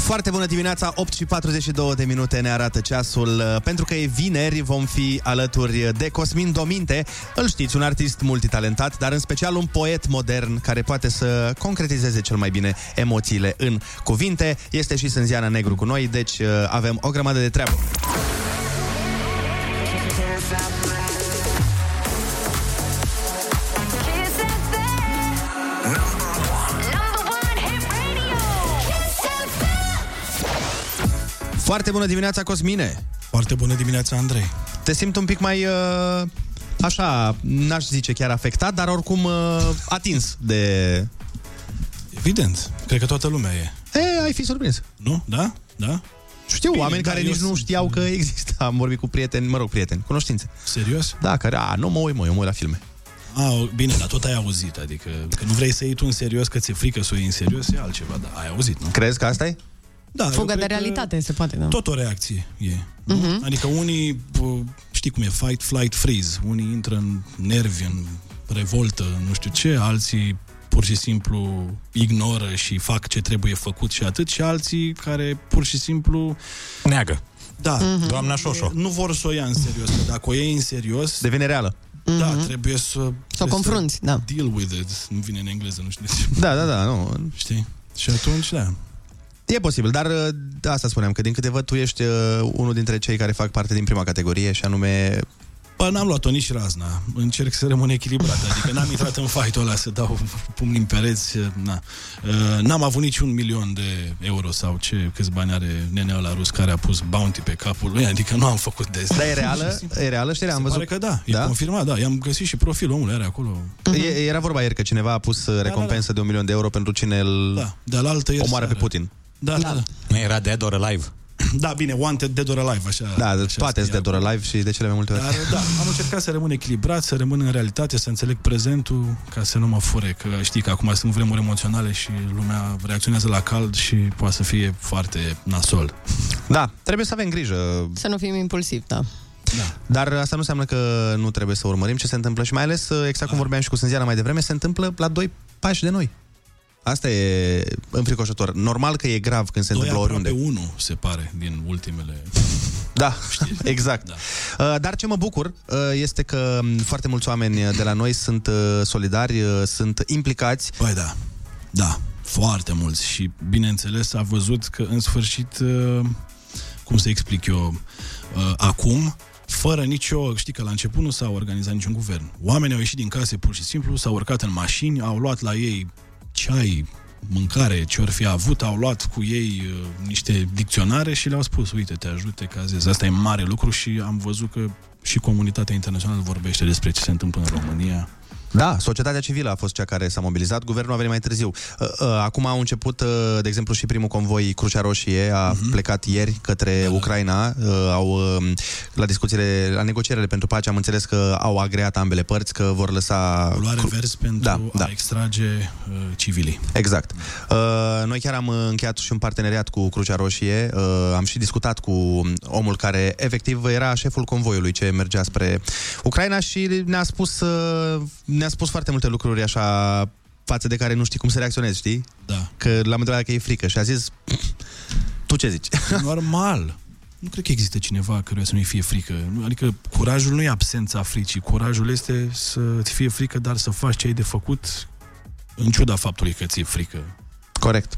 Foarte bună dimineața, 8 și 42 de minute ne arată ceasul. Uh, Pentru că e vineri, vom fi alături de Cosmin Dominte. Îl știți, un artist multitalentat, dar în special un poet modern care poate să concretizeze cel mai bine emoțiile în cuvinte. Este și Sânziana Negru cu noi, deci uh, avem o grămadă de treabă. Foarte bună dimineața, Cosmine! Foarte bună dimineața, Andrei! Te simt un pic mai, uh, așa, n-aș zice chiar afectat, dar oricum uh, atins de... Evident, cred că toată lumea e. E, ai fi surprins. Nu? Da? Da? Știu Bine, oameni da, care eu nici nu sunt- știau că există. Am vorbit cu prieteni, mă rog, prieteni, cunoștințe. Serios? Da, care, a, nu mă uit, mă, eu mă uit la filme. A, bine, dar tot ai auzit, adică că nu vrei să iei tu în serios, că ți-e frică să o iei în serios, e altceva, dar ai auzit, nu? Crezi că asta e? Da, eu Fugă de cred că realitate, se poate, da. Tot o reacție e. Mhm. Adică unii, bă, știi cum e, fight, flight, freeze. Unii intră în nervi, în revoltă, nu știu ce, alții pur și simplu ignoră și fac ce trebuie făcut și atât, și alții care pur și simplu... Neagă. Da. Mhm. Doamna Șoșo. Nu vor să o ia în serios, că dacă o iei în serios... Devine reală. Da, trebuie să... Să o trebuie confrunți, da. Deal with it. Nu vine în engleză, nu știu de ce. Da, da, da, nu. Știi? Și atunci, da. E posibil, dar uh, da, asta spuneam, că din câte văd tu ești uh, unul dintre cei care fac parte din prima categorie și anume... Bă, n-am luat-o nici razna. Încerc să rămân echilibrat. Adică n-am intrat în fight-ul ăla să dau pumni în pereți. Na. Uh, N-am avut niciun milion de euro sau ce, câți bani are nenea ăla rus care a pus bounty pe capul lui. Adică nu am făcut de Dar e reală? E reală știrea? Am Se văzut. pare că da, e Da? confirmat, da. I-am găsit și profilul omului, are acolo. E, era vorba ieri că cineva a pus uh, recompensă de un milion de euro pentru cine îl Da, de la altă ieri omoară pe seară. Putin. Da, da, da. Nu era Dead or Alive? Da, bine, wanted, dead or alive, așa. Da, așa toate sunt scria de Dora Live și de cele mai multe ori. Dar da, am încercat să rămân echilibrat, să rămân în realitate, să înțeleg prezentul, ca să nu mă fure, că știi că acum sunt vremuri emoționale și lumea reacționează la cald și poate să fie foarte nasol. Da, trebuie să avem grijă. Să nu fim impulsivi, da. Dar asta nu înseamnă că nu trebuie să urmărim ce se întâmplă și mai ales, exact cum vorbeam și cu Sânziana mai devreme, se întâmplă la doi pași de noi. Asta e înfricoșător. Normal că e grav când se Doi întâmplă aproape oriunde. unu, se pare, din ultimele... Da, (laughs) exact. Da. Dar ce mă bucur uh, este că m, foarte mulți oameni de la noi sunt uh, solidari, uh, sunt implicați. Băi, da. Da, foarte mulți și bineînțeles a văzut că în sfârșit, uh, cum să explic eu, uh, acum, fără nicio, știi că la început nu s-a organizat niciun guvern. Oamenii au ieșit din case pur și simplu, s-au urcat în mașini, au luat la ei ceai, mâncare, ce ori fi avut, au luat cu ei uh, niște dicționare și le-au spus, uite, te ajute ca zis. Asta e mare lucru și am văzut că și comunitatea internațională vorbește despre ce se întâmplă în România. Da, societatea civilă a fost cea care s-a mobilizat, guvernul a venit mai târziu. Uh, uh, Acum au început, uh, de exemplu, și primul convoi Crucea Roșie a Mhm. plecat ieri către Ucraina. Uh, Au uh, la discuțiile, la negocierile pentru pace am înțeles că au agreat ambele părți că vor lăsa Culoare cru- vers pentru Da, da, da. a extrage uh, civilii. Exact. Uh, noi chiar am uh, încheiat și un parteneriat cu Crucea Roșie. Uh, am și discutat cu omul care efectiv era șeful convoiului ce mergea spre Ucraina și ne-a spus, uh, ne-a spus foarte multe lucruri așa față de care nu știi cum să reacționezi, știi? Da. Că l-am întrebat dacă e frică și a zis tu ce zici? (laughs) Normal. Nu cred că există cineva căruia să nu-i fie frică. Nu- Adică curajul nu e absența fricii. Curajul este să-ți fie frică, dar să faci ce ai de făcut în ciuda faptului că ți-e frică. Corect.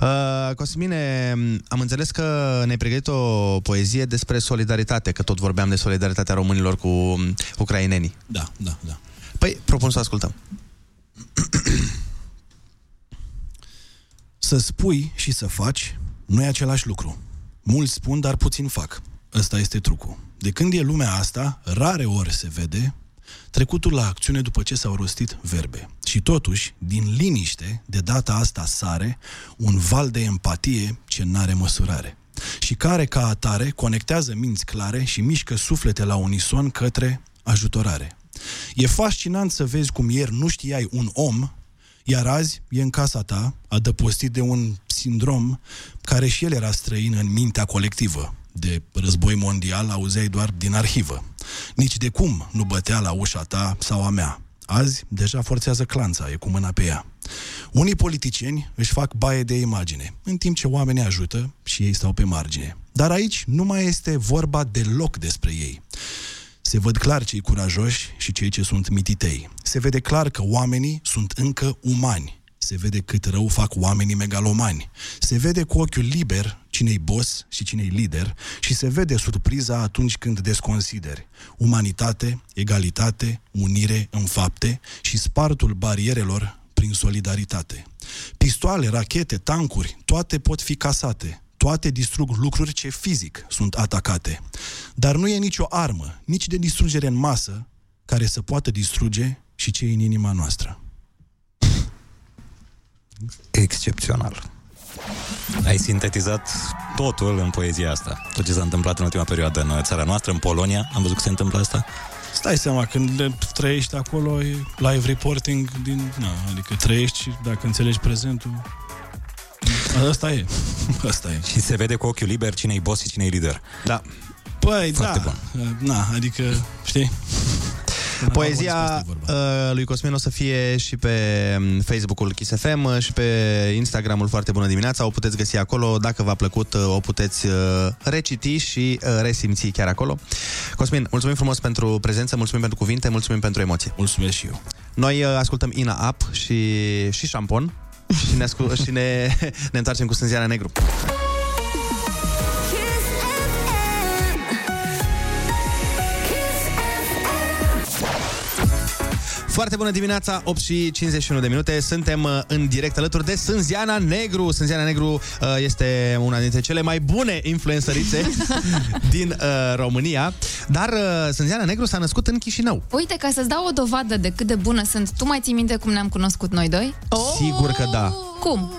Uh, Cosmine, am înțeles că ne-ai pregătit o poezie despre solidaritate, că tot vorbeam de solidaritatea românilor cu um, ucrainenii. Da, da, da. Păi, propun să ascultăm. Să spui și să faci nu e același lucru. Mulți spun, dar puțin fac. Ăsta este trucul. De când e lumea asta, rare ori se vede trecutul la acțiune după ce s-au rostit verbe. Și totuși, din liniște, de data asta sare un val de empatie ce n-are măsurare. Și care, ca atare, conectează minți clare și mișcă suflete la unison către ajutorare. E fascinant să vezi cum ieri nu știai un om iar azi e în casa ta, adăpostit de un sindrom care și el era străin în mintea colectivă. De război mondial auzeai doar din arhivă. Nici de cum nu bătea la ușa ta sau a mea. Azi deja forțează clanța, e cu mâna pe ea. Unii politicieni își fac baie de imagine, în timp ce oamenii ajută și ei stau pe margine. Dar aici nu mai este vorba deloc despre ei. Se văd clar cei curajoși și cei ce sunt mititei. Se vede clar că oamenii sunt încă umani. se vede cât rău fac oamenii megalomani. Se vede cu ochiul liber cine-i boss și cine-i lider și se vede surpriza atunci când desconsideri. Umanitate, egalitate, unire în fapte și spartul barierelor prin solidaritate. Pistoale, rachete, tancuri, toate pot fi casate. Toate distrug lucruri ce fizic sunt atacate. Dar nu e nicio armă, nici de distrugere în masă, care să poată distruge și ce e în inima noastră. Excepțional. Ai sintetizat totul în poezia asta. Tot ce s-a întâmplat în ultima perioadă în țara noastră, în Polonia. Am văzut că se întâmplă asta. Stai seama, când le trăiești acolo, e live reporting din... Na, adică trăiești și dacă înțelegi prezentul... Asta e. (laughs) Asta e. Și se vede cu ochiul liber cine-i boss și cine-i lider. Da. Păi, Foarte da. bun. Na, adică, știi? (laughs) Poezia uh, lui Cosmin o să fie și pe um, Facebook-ul Kiss FM uh, și pe Instagramul Foarte Bună Dimineața. O puteți găsi acolo. Dacă v-a plăcut, uh, o puteți uh, reciti și uh, resimți chiar acolo. Cosmin, mulțumim frumos pentru prezență, mulțumim pentru cuvinte, mulțumim pentru emoții. Mulțumesc și eu. Noi uh, ascultăm Ina Up și, și șampon și, ne, ascul- și ne, ne întoarcem cu Sânziana Negru. Foarte bună dimineața, 8 și 51 de minute. Suntem uh, în direct alături de Sânziana Negru. Sânziana Negru uh, este una dintre cele mai bune influențărițe (laughs) din uh, România. Dar uh, Sânziana Negru s-a născut în Chișinău. Uite, ca să-ți dau o dovadă de cât de bună sunt, tu mai ții minte cum ne-am cunoscut noi doi? Sigur că da. Cum?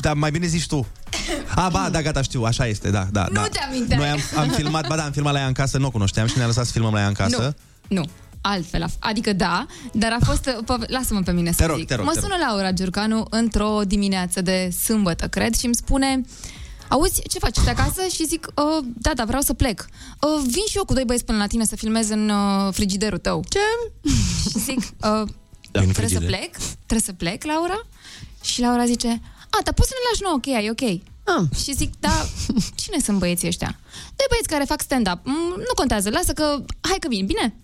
Dar mai bine zici tu. A, ba, da, gata, știu, așa este, da, da. Nu da. te-aminteai. Noi am, am filmat, ba da, am filmat la ea în casă, nu o cunoșteam și ne-a lăsat să filmăm la ea în casă. Nu, nu. Altfel, a f- adică da, dar a fost... Pă, lasă-mă pe mine să Te rog, zic. te rog, mă te sună Laura Giurcanu într-o dimineață de sâmbătă, cred, și îmi spune... Auzi, ce faci? Ești acasă? Și zic, uh, da, da, vreau să plec. Uh, vin și eu cu doi băieți până la tine să filmez în uh, frigiderul tău. Ce? (laughs) și zic, uh, Da, trebuie să frigider. plec? Trebuie să plec, Laura? Și Laura zice, a, dar poți să ne lași nouă cheia, e ok. Ah. Și zic, da, cine sunt băieții ăștia? Doi băieți care fac stand-up. Mm, nu contează, lasă că, hai că vin, bine?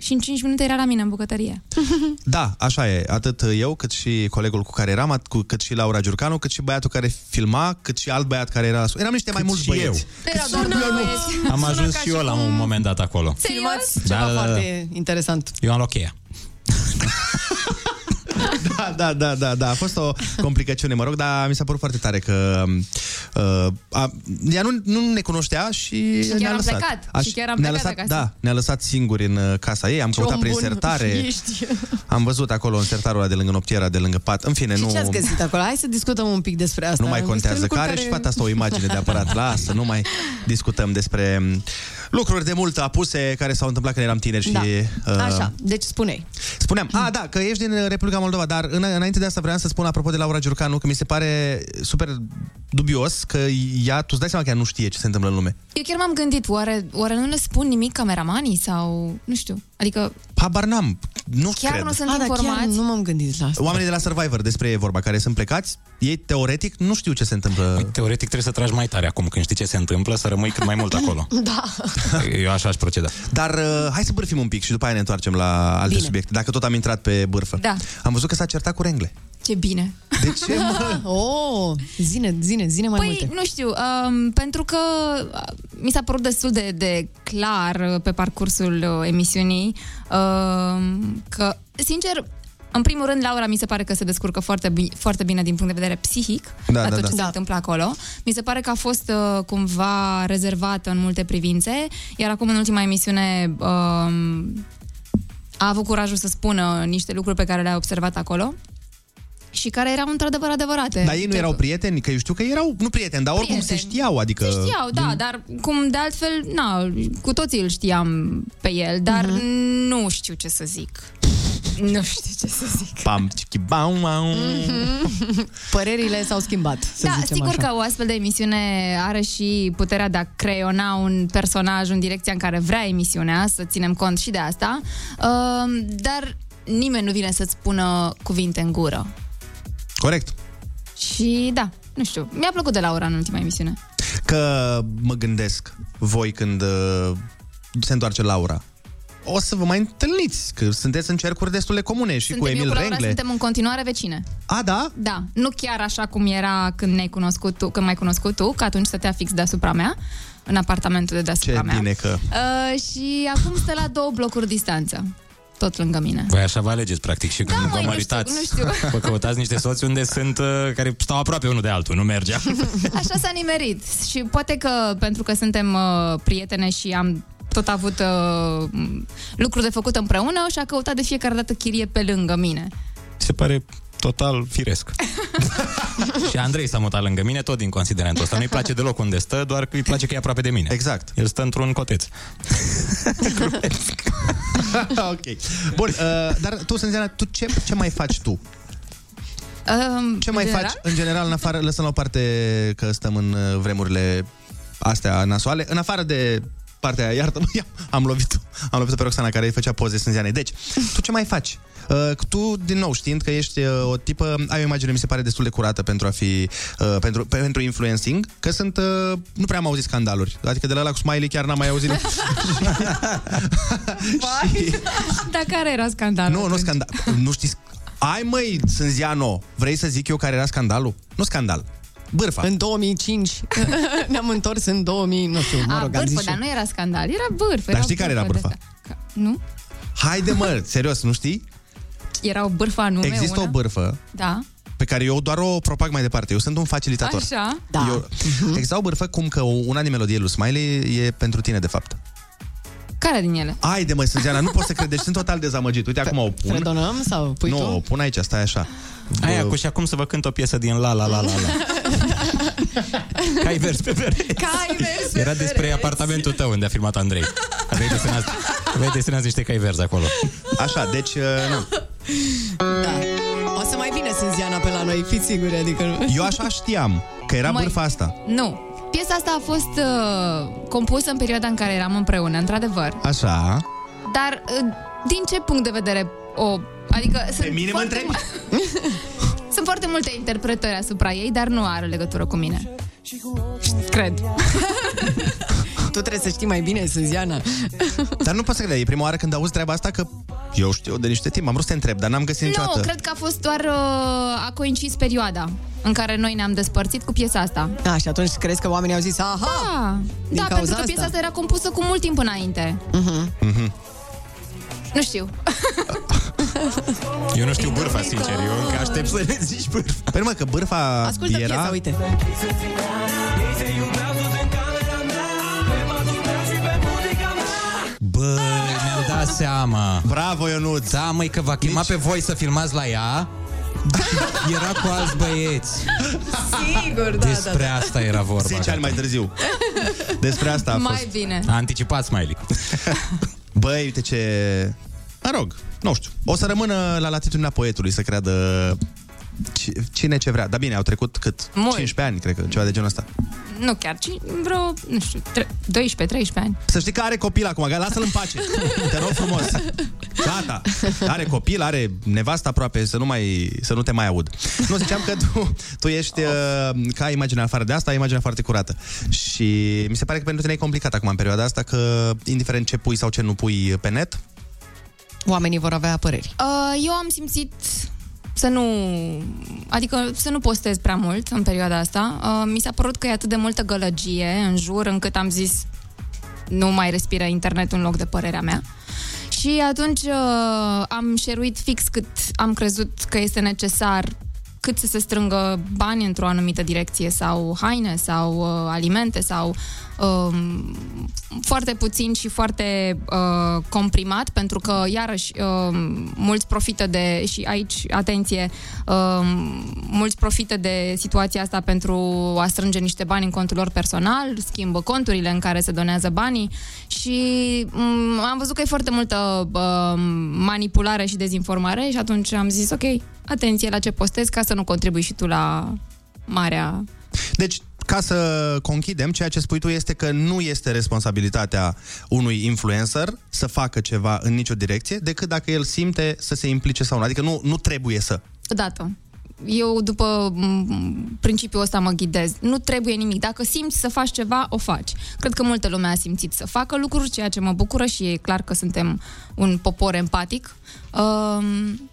Și în 5 minute era la mine în bucătărie. (laughs) Da, așa e. Atât eu, cât și colegul cu care eram, at- cu- cât și Laura Giurcanu, cât și băiatul care filma, cât și alt băiat care era la sus. Eram niște mai mulți și băieți. Erau doar doi băieți. Am ajuns și eu la un moment dat acolo. Filmați Da, ceva da, da, da. foarte interesant. Eu am luat cheia. (laughs) (laughs) Da, da, da, da, da. A fost o complicațiune, mă rog, dar mi s-a părut foarte tare că uh, a, ea nu, nu ne cunoștea și, Și chiar ne-a am lăsat. plecat. Și chiar am ne-a plecat lăsat, acasă. Da, ne-a lăsat singuri în uh, casa ei, am Ce căutat om prin bun sertare. (laughs) ești. Am văzut acolo în sertarul ăla de lângă noptiera, de lângă pat. În fine, Și nu... ce ați găsit acolo? Hai să discutăm un pic despre asta. Nu mai Niște contează. lucruri Care, și fata asta o imagine de aparat. Lasă, nu mai discutăm despre m, lucruri de mult apuse care s-au întâmplat când eram tineri și... Da. uh, Așa, deci spune Spuneam, a, da, că ești din Republica Moldova, dar în, înainte de asta vreau să spun, apropo de Laura Giurcanu, că mi se pare super dubios că ea, tu îți dai seama că ea nu știe ce se întâmplă în lume. Eu chiar m-am gândit, oare, oare nu le spun nimic cameramanii sau... Nu știu. Adică Habar n-am, nu chiar cred. nu sunt A, da, chiar informați. nu m-am gândit la asta. Oamenii de la Survivor, despre ei e vorba, care sunt plecați, ei teoretic nu știu ce se întâmplă. Teoretic trebuie să tragi mai tare acum când știi ce se întâmplă, să rămâi cât mai mult acolo. (laughs) Da. Eu așa aș proceda. Dar uh, hai să bârfim un pic și după aia ne întoarcem la alte Bine. subiecte, dacă tot am intrat pe bârfă. Da. Am văzut că s-a certat cu rengle. Ce bine. De ce, mă? (laughs) Oh, zine, zine, zine mai Păi, multe. nu știu, um, pentru că uh, mi s-a părut destul de, de clar uh, pe parcursul uh, emisiunii um, că, sincer, în primul rând, Laura mi se pare că se descurcă foarte, bi- foarte bine din punct de vedere psihic Da, la da, tot da. ce se Da. întâmplă acolo. Mi se pare că a fost uh, cumva rezervată în multe privințe, iar acum în ultima emisiune um, a avut curajul să spună niște lucruri pe care le-a observat acolo și care erau într-adevăr adevărate. Dar ei nu erau prieteni, că eu știu că erau, nu prieteni, dar oricum Prieteni. se știau, adică... Se știau, da, dar cum de altfel, na, cu toții îl știam pe el, dar Mhm. nu știu ce să zic. Nu știu ce să zic. Pam, chichi, bam, bam. Părerile s-au schimbat, să da, zicem sigur așa. că o astfel de emisiune are și puterea de a creiona un personaj în direcția în care vrea emisiunea, să ținem cont și de asta, uh, dar nimeni nu vine să-ți spună cuvinte în gură. Corect. Și da, nu știu, mi-a plăcut de Laura în ultima emisiune. Că mă gândesc, voi când uh, se întoarce Laura, o să vă mai întâlniți, că sunteți în cercuri destul de comune și Suntem, cu eu Emil cu Laura Rengle. suntem în continuare vecine. A, da? Da, nu chiar așa cum era când ne-ai cunoscut tu, când m-ai cunoscut tu, că atunci stătea fix deasupra mea, în apartamentul de deasupra Ce mea. bine că... Uh, și acum stă la două blocuri distanță, tot lângă mine. Voi așa vă alegeți, practic, și când Da, vă măi, nu măritați. știu, nu știu. (laughs) Vă căutați niște soți unde sunt, uh, care stau aproape unul de altul, nu merge. (laughs) Așa s-a nimerit și poate că pentru că suntem uh, prietene și am tot avut uh, lucruri de făcut împreună și a căutat de fiecare dată chirie pe lângă mine. Se pare total firesc. (laughs) și Andrei s-a mutat lângă mine tot din considerentul ăsta. Nu-i place deloc unde stă, doar că îi place că e aproape de mine. Exact. El stă într-un coteț. (laughs) ok. Bun, uh, dar tu, Sânziana, tu ce, ce mai faci tu? Um, Ce mai faci în general, în afară, lăsăm la o parte că stăm în uh, vremurile astea nasoale, în afară de partea aia, iartă ia, (laughs) am lovit am lovit pe Roxana care îi făcea poze Sânzianei. Deci, tu ce mai faci? Uh, tu, din nou, știind că ești uh, o tipă, ai o imagine, mi se pare, destul de curată pentru a fi, uh, pentru, pe, pentru influencing, că sunt, uh, nu prea am auzit scandaluri. Adică de la ăla cu Smiley chiar n-am mai auzit. (laughs) (laughs) Dar care era scandalul? nu, nu scandal. Nu știți ai măi, Sânziano, vrei să zic eu care era scandalul? Nu scandal. Bârfa. În 2005 (laughs) ne-am întors în 2000, nu știu, mă A, rog, am zis bârfă, și dar eu. nu era scandal, era bârfă. Dar era știi care era bârfa? de asta. Ca- Nu? Haide mă, serios, nu știi? Era o bârfă anume, Există una? o bârfă Da. pe care eu doar o propag mai departe. Eu sunt un facilitator. Așa? Da. Eu, Există o bârfă cum că una din melodiile lui Smiley e pentru tine, de fapt. Care din ele? Haide mă, Sânziana, nu pot să cred, deci sunt total dezamăgit. Uite, acum o pun. Fredonăm sau pui nu, tu? o pun aici, stai așa. Aia cu și acum să vă cânt o piesă din La La La La La. (laughs) Cai vers pe pereți. Cai vers Era despre apartamentul tău unde a filmat Andrei. Aveai desenat, aveai desenat niște cai verzi acolo. Așa, deci, uh, nu. Da. O să mai vină Sânziana pe la noi, fiți siguri, adică... nu- Eu așa știam, că era Măi. bârfa asta. Nu. Piesa asta a fost uh, compusă în perioada în care eram împreună, într-adevăr. Așa. Dar uh, din ce punct de vedere o... Adică sunt mine mă foarte, (laughs) sunt foarte multe interpretări asupra ei, dar nu are legătură cu mine. Cred. (laughs) Tu trebuie să știi mai bine, Sânziana. (laughs) Dar nu pot să cred, e prima oară când auzi treaba asta că eu știu de niște timp, am vrut să te întreb, dar n-am găsit niciodată. Nu, cred că a fost doar... Uh, a coincis perioada în care noi ne-am despărțit cu piesa asta. A, și atunci crezi că oamenii au zis, aha, Da, din da cauza pentru că asta. piesa asta era compusă cu mult timp înainte. Uh-huh. Mhm. Nu știu. (laughs) Eu nu știu bârfa, sincer. Eu încă aștept să ne zici bârfa. Păi mă, că bârfa Ascultă era... piesa, uite. Bă, mi-am dat seama. Bravo, Ionuț. Da, măi, că v-a chemat pe voi să filmați la ea. Era cu alți băieți. Sigur, da, Despre da, da. asta era vorba. 10 ani mai târziu. Despre asta a Mai fost. bine. A anticipat Smiley. (laughs) Băi, uite ce... Mă rog, nu știu. O să rămână la latitudinea poetului să creadă ci- cine ce vrea. Dar bine, au trecut cât? Mult. 15 ani, cred că, ceva de genul ăsta. Nu chiar, ci vreo, nu știu, tre- 12-13 ani. Să știi că are copil acum, gata, lasă-l în pace. Te rog frumos. Gata. Are copil, are nevastă aproape, să nu, mai, să nu te mai aud. Nu, ziceam că tu, tu ești, uh, ca ai imaginea afară de asta, ai imaginea foarte curată. Și mi se pare că pentru tine e complicat acum în perioada asta, că indiferent ce pui sau ce nu pui pe net, Oamenii vor avea păreri. Uh, eu am simțit să nu, adică să nu postez prea mult în perioada asta. Uh, mi s-a părut că e atât de multă gălăgie în jur încât am zis nu mai respiră internetul în loc de părerea mea. Și atunci uh, am șeruit fix cât am crezut că este necesar cât să se strângă bani într-o anumită direcție sau haine sau uh, alimente sau um, foarte puțin și foarte uh, comprimat pentru că iarăși uh, mulți profită de și aici atenție uh, mulți profită de situația asta pentru a strânge niște bani în contul lor personal, schimbă conturile în care se donează banii și um, am văzut că e foarte multă uh, manipulare și dezinformare și atunci am zis ok, atenție la ce postez ca să nu contribui și tu la marea Deci, ca să conchidem, ceea ce spui tu este că nu este responsabilitatea unui influencer să facă ceva în nicio direcție, decât dacă el simte să se implice sau nu. Adică nu, nu trebuie să. Odată. Eu după m, principiul ăsta mă ghidez. Nu trebuie nimic. Dacă simți să faci ceva, o faci. Cred că multă lume a simțit să facă lucruri, ceea ce mă bucură și e clar că suntem un popor empatic. Um,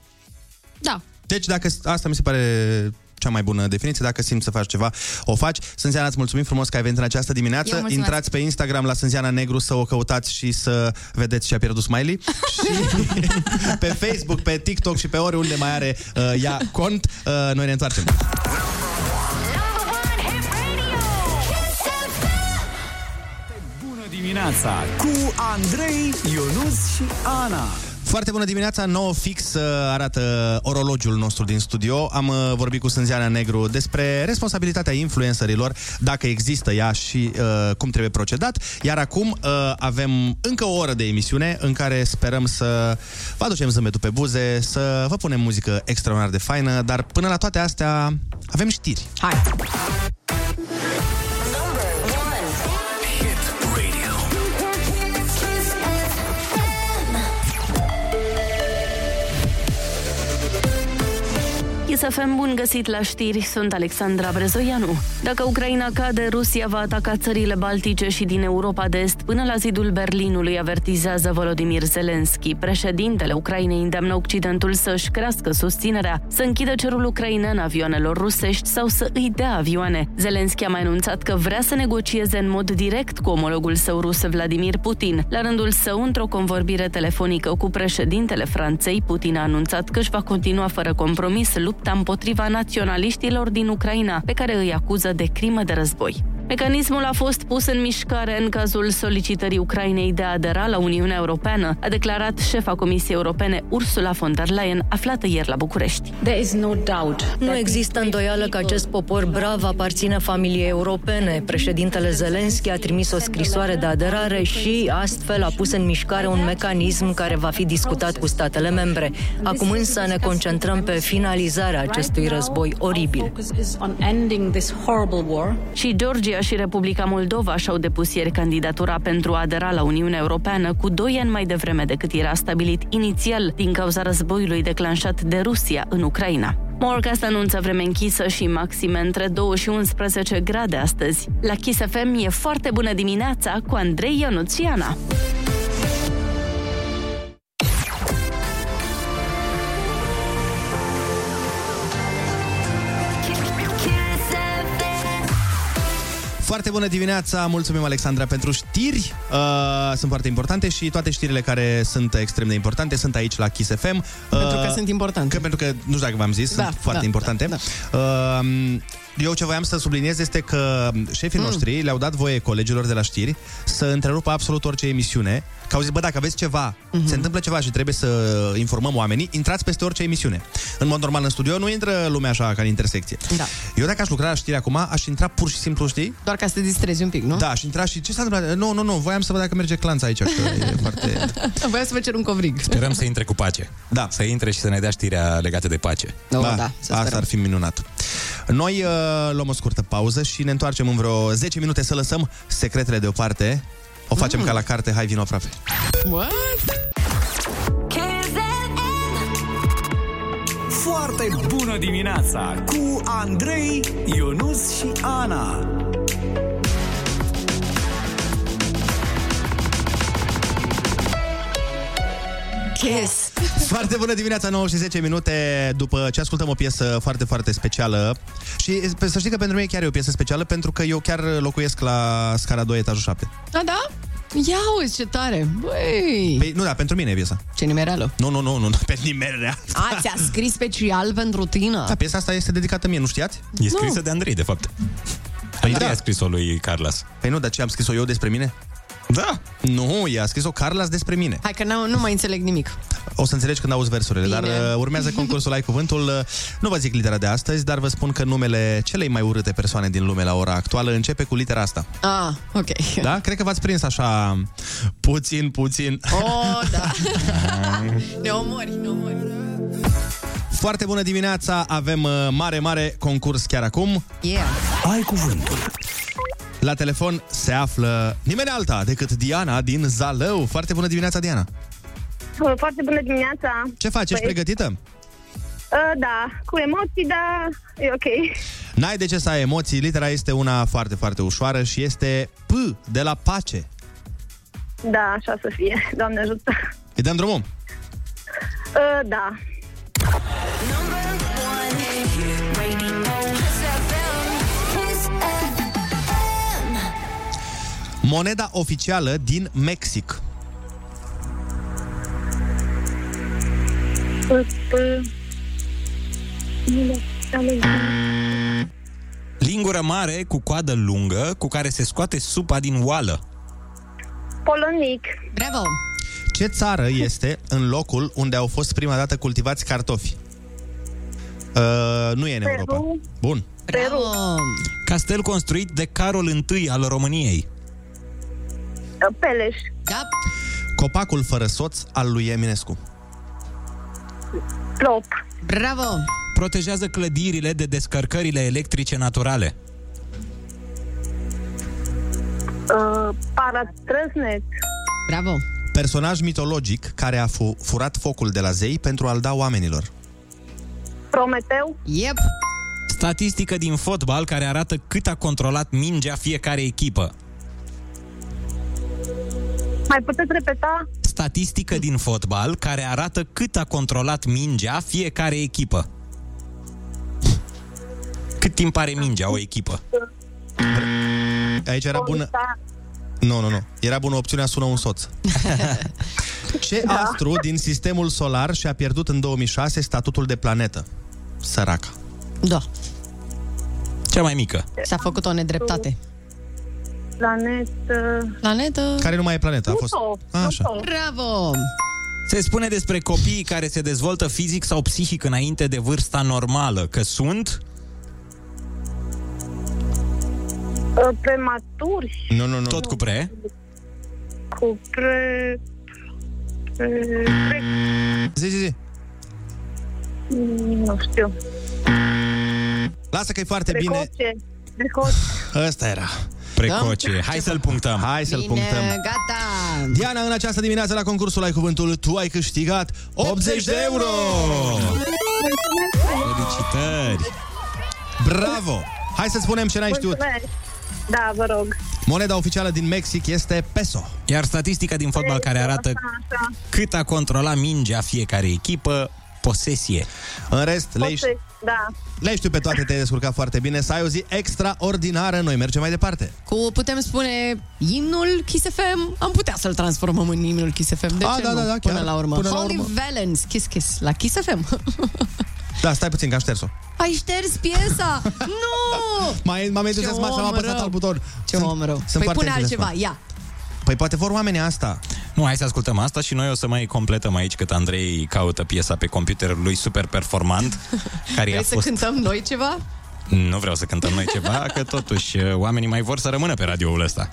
da, Deci dacă asta mi se pare cea mai bună definiție, dacă simți să faci ceva, o faci. Sânziana, îți mulțumim frumos că ai venit în această Eu dimineață. mulțumesc. Intrați pe Instagram la Sânziana Negru să o căutați și să vedeți ce a pierdut Smiley. (laughs) și (laughs) pe Facebook, pe TikTok și pe oriunde mai are uh, ea cont. Uh, noi ne întoarcem. Bună dimineața cu Andrei, Ionus și Ana. Foarte bună dimineața, 9 fix uh, arată orologiul nostru din studio. Am uh, vorbit cu Sânziana Negru despre responsabilitatea influencerilor, dacă există ea și uh, cum trebuie procedat. Iar acum uh, avem încă o oră de emisiune în care sperăm să vă aducem zâmbetul pe buze, să vă punem muzică extraordinar de faină, dar până la toate astea avem știri. Hai! ISFM, bun găsit la știri, sunt Alexandra Brezoianu. Dacă Ucraina cade, Rusia va ataca țările Baltice și din Europa de Est până la zidul Berlinului, avertizează Volodymyr Zelensky. Președintele Ucrainei îndeamnă Occidentul să-și crească susținerea, să închidă cerul ucrainean avioanelor rusești sau să îi dea avioane. Zelensky a mai anunțat că vrea să negocieze în mod direct cu omologul său rus Vladimir Putin. La rândul său, într-o convorbire telefonică cu președintele Franței, Putin a anunțat că își va continua fără compromis lupta împotriva naționaliștilor din Ucraina, pe care îi acuză de crimă de război. Mecanismul a fost pus în mișcare în cazul solicitării Ucrainei de a adera la Uniunea Europeană, a declarat șefa Comisiei Europene Ursula von der Leyen, aflată ieri la București. Nu există îndoială că acest popor brav aparține familiei europene. Președintele Zelensky a trimis o scrisoare de aderare și astfel a pus în mișcare un mecanism care va fi discutat cu statele membre. Acum însă ne concentrăm pe finalizarea acestui război oribil. Și Georgia și Republica Moldova și-au depus ieri candidatura pentru a adera la Uniunea Europeană cu doi ani mai devreme decât era stabilit inițial din cauza războiului declanșat de Rusia în Ucraina. Morcast anunță vreme închisă și maxime între 2 și 11 grade astăzi. La Kiss FM e foarte bună dimineața cu Andrei Ionuțiana. Foarte bună dimineața, mulțumim Alexandra pentru știri, uh, sunt foarte importante și toate știrile care sunt extrem de importante sunt aici la Kiss FM. Uh, Pentru că sunt importante. Că, pentru că, nu știu dacă v-am zis, Da, sunt foarte da, importante. da, Uh, eu ce voiam să subliniez este că șefii Mm. noștri le-au dat voie colegilor de la știri să întrerupă absolut orice emisiune, că au zis, bă, dacă aveți ceva, Mhm. se întâmplă ceva și trebuie să informăm oamenii, intrați peste orice emisiune. În mod normal în studio nu intră lumea așa ca în intersecție. Da. Eu dacă aș lucra la știri acum, aș intra pur și simplu, știi? Doar ca să te distrezi un pic, nu? Da, și intra și ce s-a întâmplat? Nu, nu, nu, voiam să văd dacă merge clanț aici, că e (laughs) foarte... Voiam să vă cer un covrig. Sperăm să intre cu pace. Da. Să intre și să ne dea știrea legată de pace. Oh, Ba, da, să asta sperăm. ar fi minunat. Noi uh, luăm o scurtă pauză și ne întoarcem în vreo 10 minute să lăsăm secretele deoparte. O facem Mm. ca la carte, hai vino aproape. What? Foarte bună dimineața cu Andrei, Ionus și Ana. Kiss! (laughs) Foarte bună dimineața, 9 și 10 minute după ce ascultăm o piesă foarte, foarte specială. Și să știi că pentru mine chiar e o piesă specială pentru că eu chiar locuiesc la scara 2, etajul 7. Da, da? Ia uzi ce tare! Băi! Păi, nu, da, pentru mine e piesa. Ce nimereală! Nu, nu, nu, nu, nu pe nimeni rea. A, ți-a scris special pentru tine? Da, piesa asta este dedicată mie, nu știați? E scrisă de Andrei, de fapt. Andrei da. a scris-o lui Carlos. Păi nu, dar ce am scris-o eu despre mine? Da. Nu, i-a scris-o Carlas despre mine. Hai că nu, nu mai înțeleg nimic. O să înțelegi când auzi versurile, Bine. dar uh, urmează concursul Ai Cuvântul. Uh, nu vă zic litera de astăzi, dar vă spun că numele celei mai urâte persoane din lume la ora actuală începe cu litera asta. Ah, ok. Da? Cred că v-ați prins așa puțin, puțin. Oh, da. ne omori, ne omori. Foarte bună dimineața, avem uh, mare, mare concurs chiar acum. Yeah. Ai Cuvântul. La telefon se află nimeni alta decât Diana din Zalău. Foarte bună dimineața, Diana. Foarte bună dimineața! Ce faci? Ești Păi, pregătită? Uh, da, cu emoții, dar e ok. N-ai de ce să ai emoții, litera este una foarte, foarte ușoară și este P de la pace. Da, așa să fie. Doamne ajută. Îi dăm drumul? Uh, da. Moneda oficială din Mexic. Lingură mare cu coadă lungă cu care se scoate supa din oală. Polonic. Bravo! Ce țară este în locul unde au fost prima dată cultivați cartofi? Uh, nu e în Europa. Bun. Peru. Castel construit de Carol I al României. Uh, Peleș. Da. Copacul fără soț al lui Eminescu. Plop. Bravo! Protejează clădirile de descărcările electrice naturale. Uh, paratrăsnet. Bravo! Personaj mitologic care a fu- furat focul de la zei pentru a-l da oamenilor. Prometeu. Yep. Statistică din fotbal care arată cât a controlat mingea fiecare echipă. Mai puteți repeta? Statistică din fotbal care arată cât a controlat mingea fiecare echipă. Cât timp are mingea o echipă? Aici era bună... Nu, nu, nu. Era bună opțiunea sună un soț. (laughs) Ce da. astru din sistemul solar și-a pierdut în 2006 statutul de planetă? Săraca. Da. Cea mai mică. S-a făcut o nedreptate. Planetă... Planetă... Care nu mai e planetă, a fost... Pluto. Așa. Pluto. Bravo! Se spune despre copiii care se dezvoltă fizic sau psihic înainte de vârsta normală, că sunt... Uh, prematuri. Nu, nu, nu. Tot cu pre? Cu pre... pre... pre... Zi, zi, zi. Mm, Nu știu. Lasă că e foarte bine. Precoce. Precoce. Ăsta era. Precoce. Hai să-l punctăm. Hai să-l Bine, punctăm. gata! Diana, în această dimineață la concursul Ai Cuvântul, tu ai câștigat 80 de euro! Felicitări! Bravo! Hai să spunem ce n-ai știut. Mulțumesc. Da, vă rog. Moneda oficială din Mexic este peso. Iar statistica din fotbal care arată Așa, așa. cât a controlat mingea fiecare echipă, posesie. În rest, le-ai, Poate- Da. le știu pe toate, te-ai descurcat foarte bine. Să ai o zi extraordinară. Noi mergem mai departe. Cu, putem spune, imnul Kiss FM, am putea să-l transformăm în imnul Kiss FM. De A, ce da, nu? da, da, Până chiar. la urmă. Până la Holy urmă. Valence, Kiss Kiss, la Kiss FM. (laughs) Da, stai puțin, că am șters-o. Ai șters piesa? (laughs) nu! Mai, m-am entuziasmat și am om apăsat rău. alt buton. Ce om rău. sunt Păi foarte pune entuziasmat. altceva, ia. Păi poate vor oamenii asta. Nu, hai să ascultăm asta și noi o să mai completăm aici cât Andrei caută piesa pe computerul lui super performant, (laughs) care i-a Vrei să fost... cântăm noi ceva? Nu vreau să cântăm noi ceva, că totuși uh, oamenii mai vor să rămână pe radioul ăsta.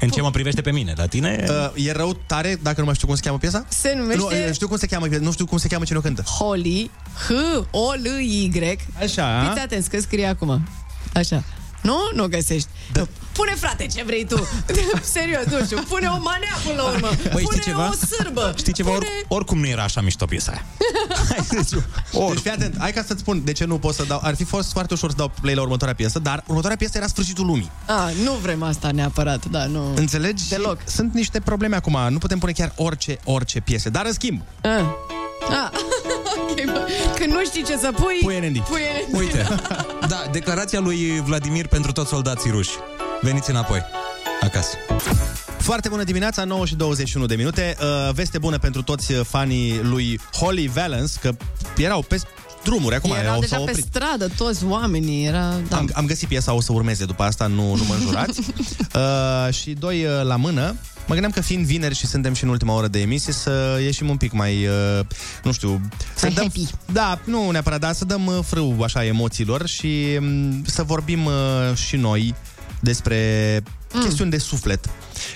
În ce mă privește pe mine? La tine? Uh, e rău tare, dacă nu mai știu cum se cheamă piesa? Se numește- Nu, știu cum se cheamă, nu știu cum se cheamă cine o cântă. Holly, H-O-L-Y. Așa. Fiți atenți că scrie acum. Așa. Nu? Nu găsești. Da. Pune, frate, ce vrei tu. (laughs) Serios, nu știu. Pune o manea până la urmă. Băi, Pune știi ceva? o sârbă. Știi ceva? Pune... Or, oricum nu era așa mișto piesa aia. (laughs) Deci fii atent, hai ca să-ți spun de ce nu pot să dau. Ar fi fost foarte ușor să dau play la următoarea piesă, dar următoarea piesă era sfârșitul lumii. A, nu vrem asta neapărat, da, nu. Înțelegi? Deloc. Sunt niște probleme acum, nu putem pune chiar orice, orice piese. Dar în schimb, A. A. (laughs) (laughs) ok, bă. Când nu știi ce să pui... Pui NND. Pui NND. Uite, (laughs) da, declarația lui Vladimir pentru toți soldații ruși. Veniți înapoi, acasă. Foarte bună dimineața, 9 și 21 de minute. Uh, veste bună pentru toți uh, fanii lui Holly Valence, că erau pe drumuri acum, Erau au, deja s-au pe oprit. stradă toți oamenii, era... Da. Am, am găsit piesa, o să urmeze după asta, nu, nu mă înjurați. (laughs) uh, și doi uh, la mână. Mă gândeam că fiind vineri și suntem și în ultima oră de emisie, să ieșim un pic mai, uh, nu știu... Să Mai dăm, happy. Da, nu neapărat, dar să dăm uh, frâu așa emoțiilor și um, să vorbim uh, și noi despre mm. chestiuni de suflet,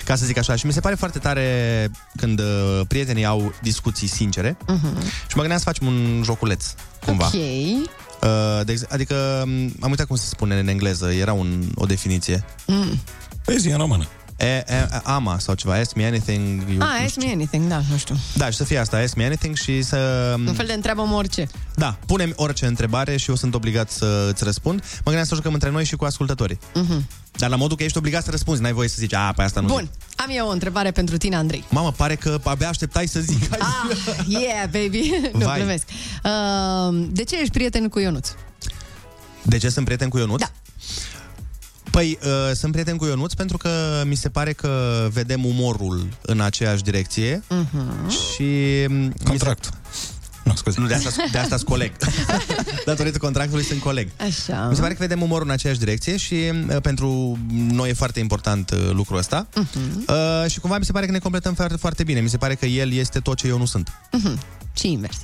ca să zic așa. Și mi se pare foarte tare când uh, prietenii au discuții sincere Mhm. și mă gândeam să facem un joculeț, cumva. Ok. Uh, de, ex- adică m, am uitat cum se spune în engleză, era un, o definiție. Mm. Vezi, în română. E, e, ama sau ceva, ask me anything. You, Ah, ask me anything, da, nu știu. Da, și să fie asta, ask me anything și să... Un fel de întreabă-mă orice. Da, punem orice întrebare și eu sunt obligat să îți răspund. Mă gândeam să jucăm între noi și cu ascultătorii. Mhm. Dar la modul că ești obligat să răspunzi, n-ai voie să zici, a, pe asta nu Bun, zic. am eu o întrebare pentru tine, Andrei. Mamă, pare că abia așteptai să zic. Hai Ah, yeah, baby. (laughs) nu, Vai. glumesc. Uh, de ce ești prieten cu Ionuț? De ce sunt prieten cu Ionuț? Da. Păi, uh, sunt prieten cu Ionuț pentru că mi se pare că vedem umorul în aceeași direcție Uh-huh. și... Contract. Nu, scuze. Nu, de asta, de asta sunt coleg. (laughs) Datorită contractului sunt coleg. Așa. Mi se pare că vedem umorul în aceeași direcție și uh, pentru noi e foarte important uh, lucrul ăsta. Uh-huh. Uh, și cumva mi se pare că ne completăm foarte, foarte bine. Mi se pare că el este tot ce eu nu sunt. Uh-huh. Și invers.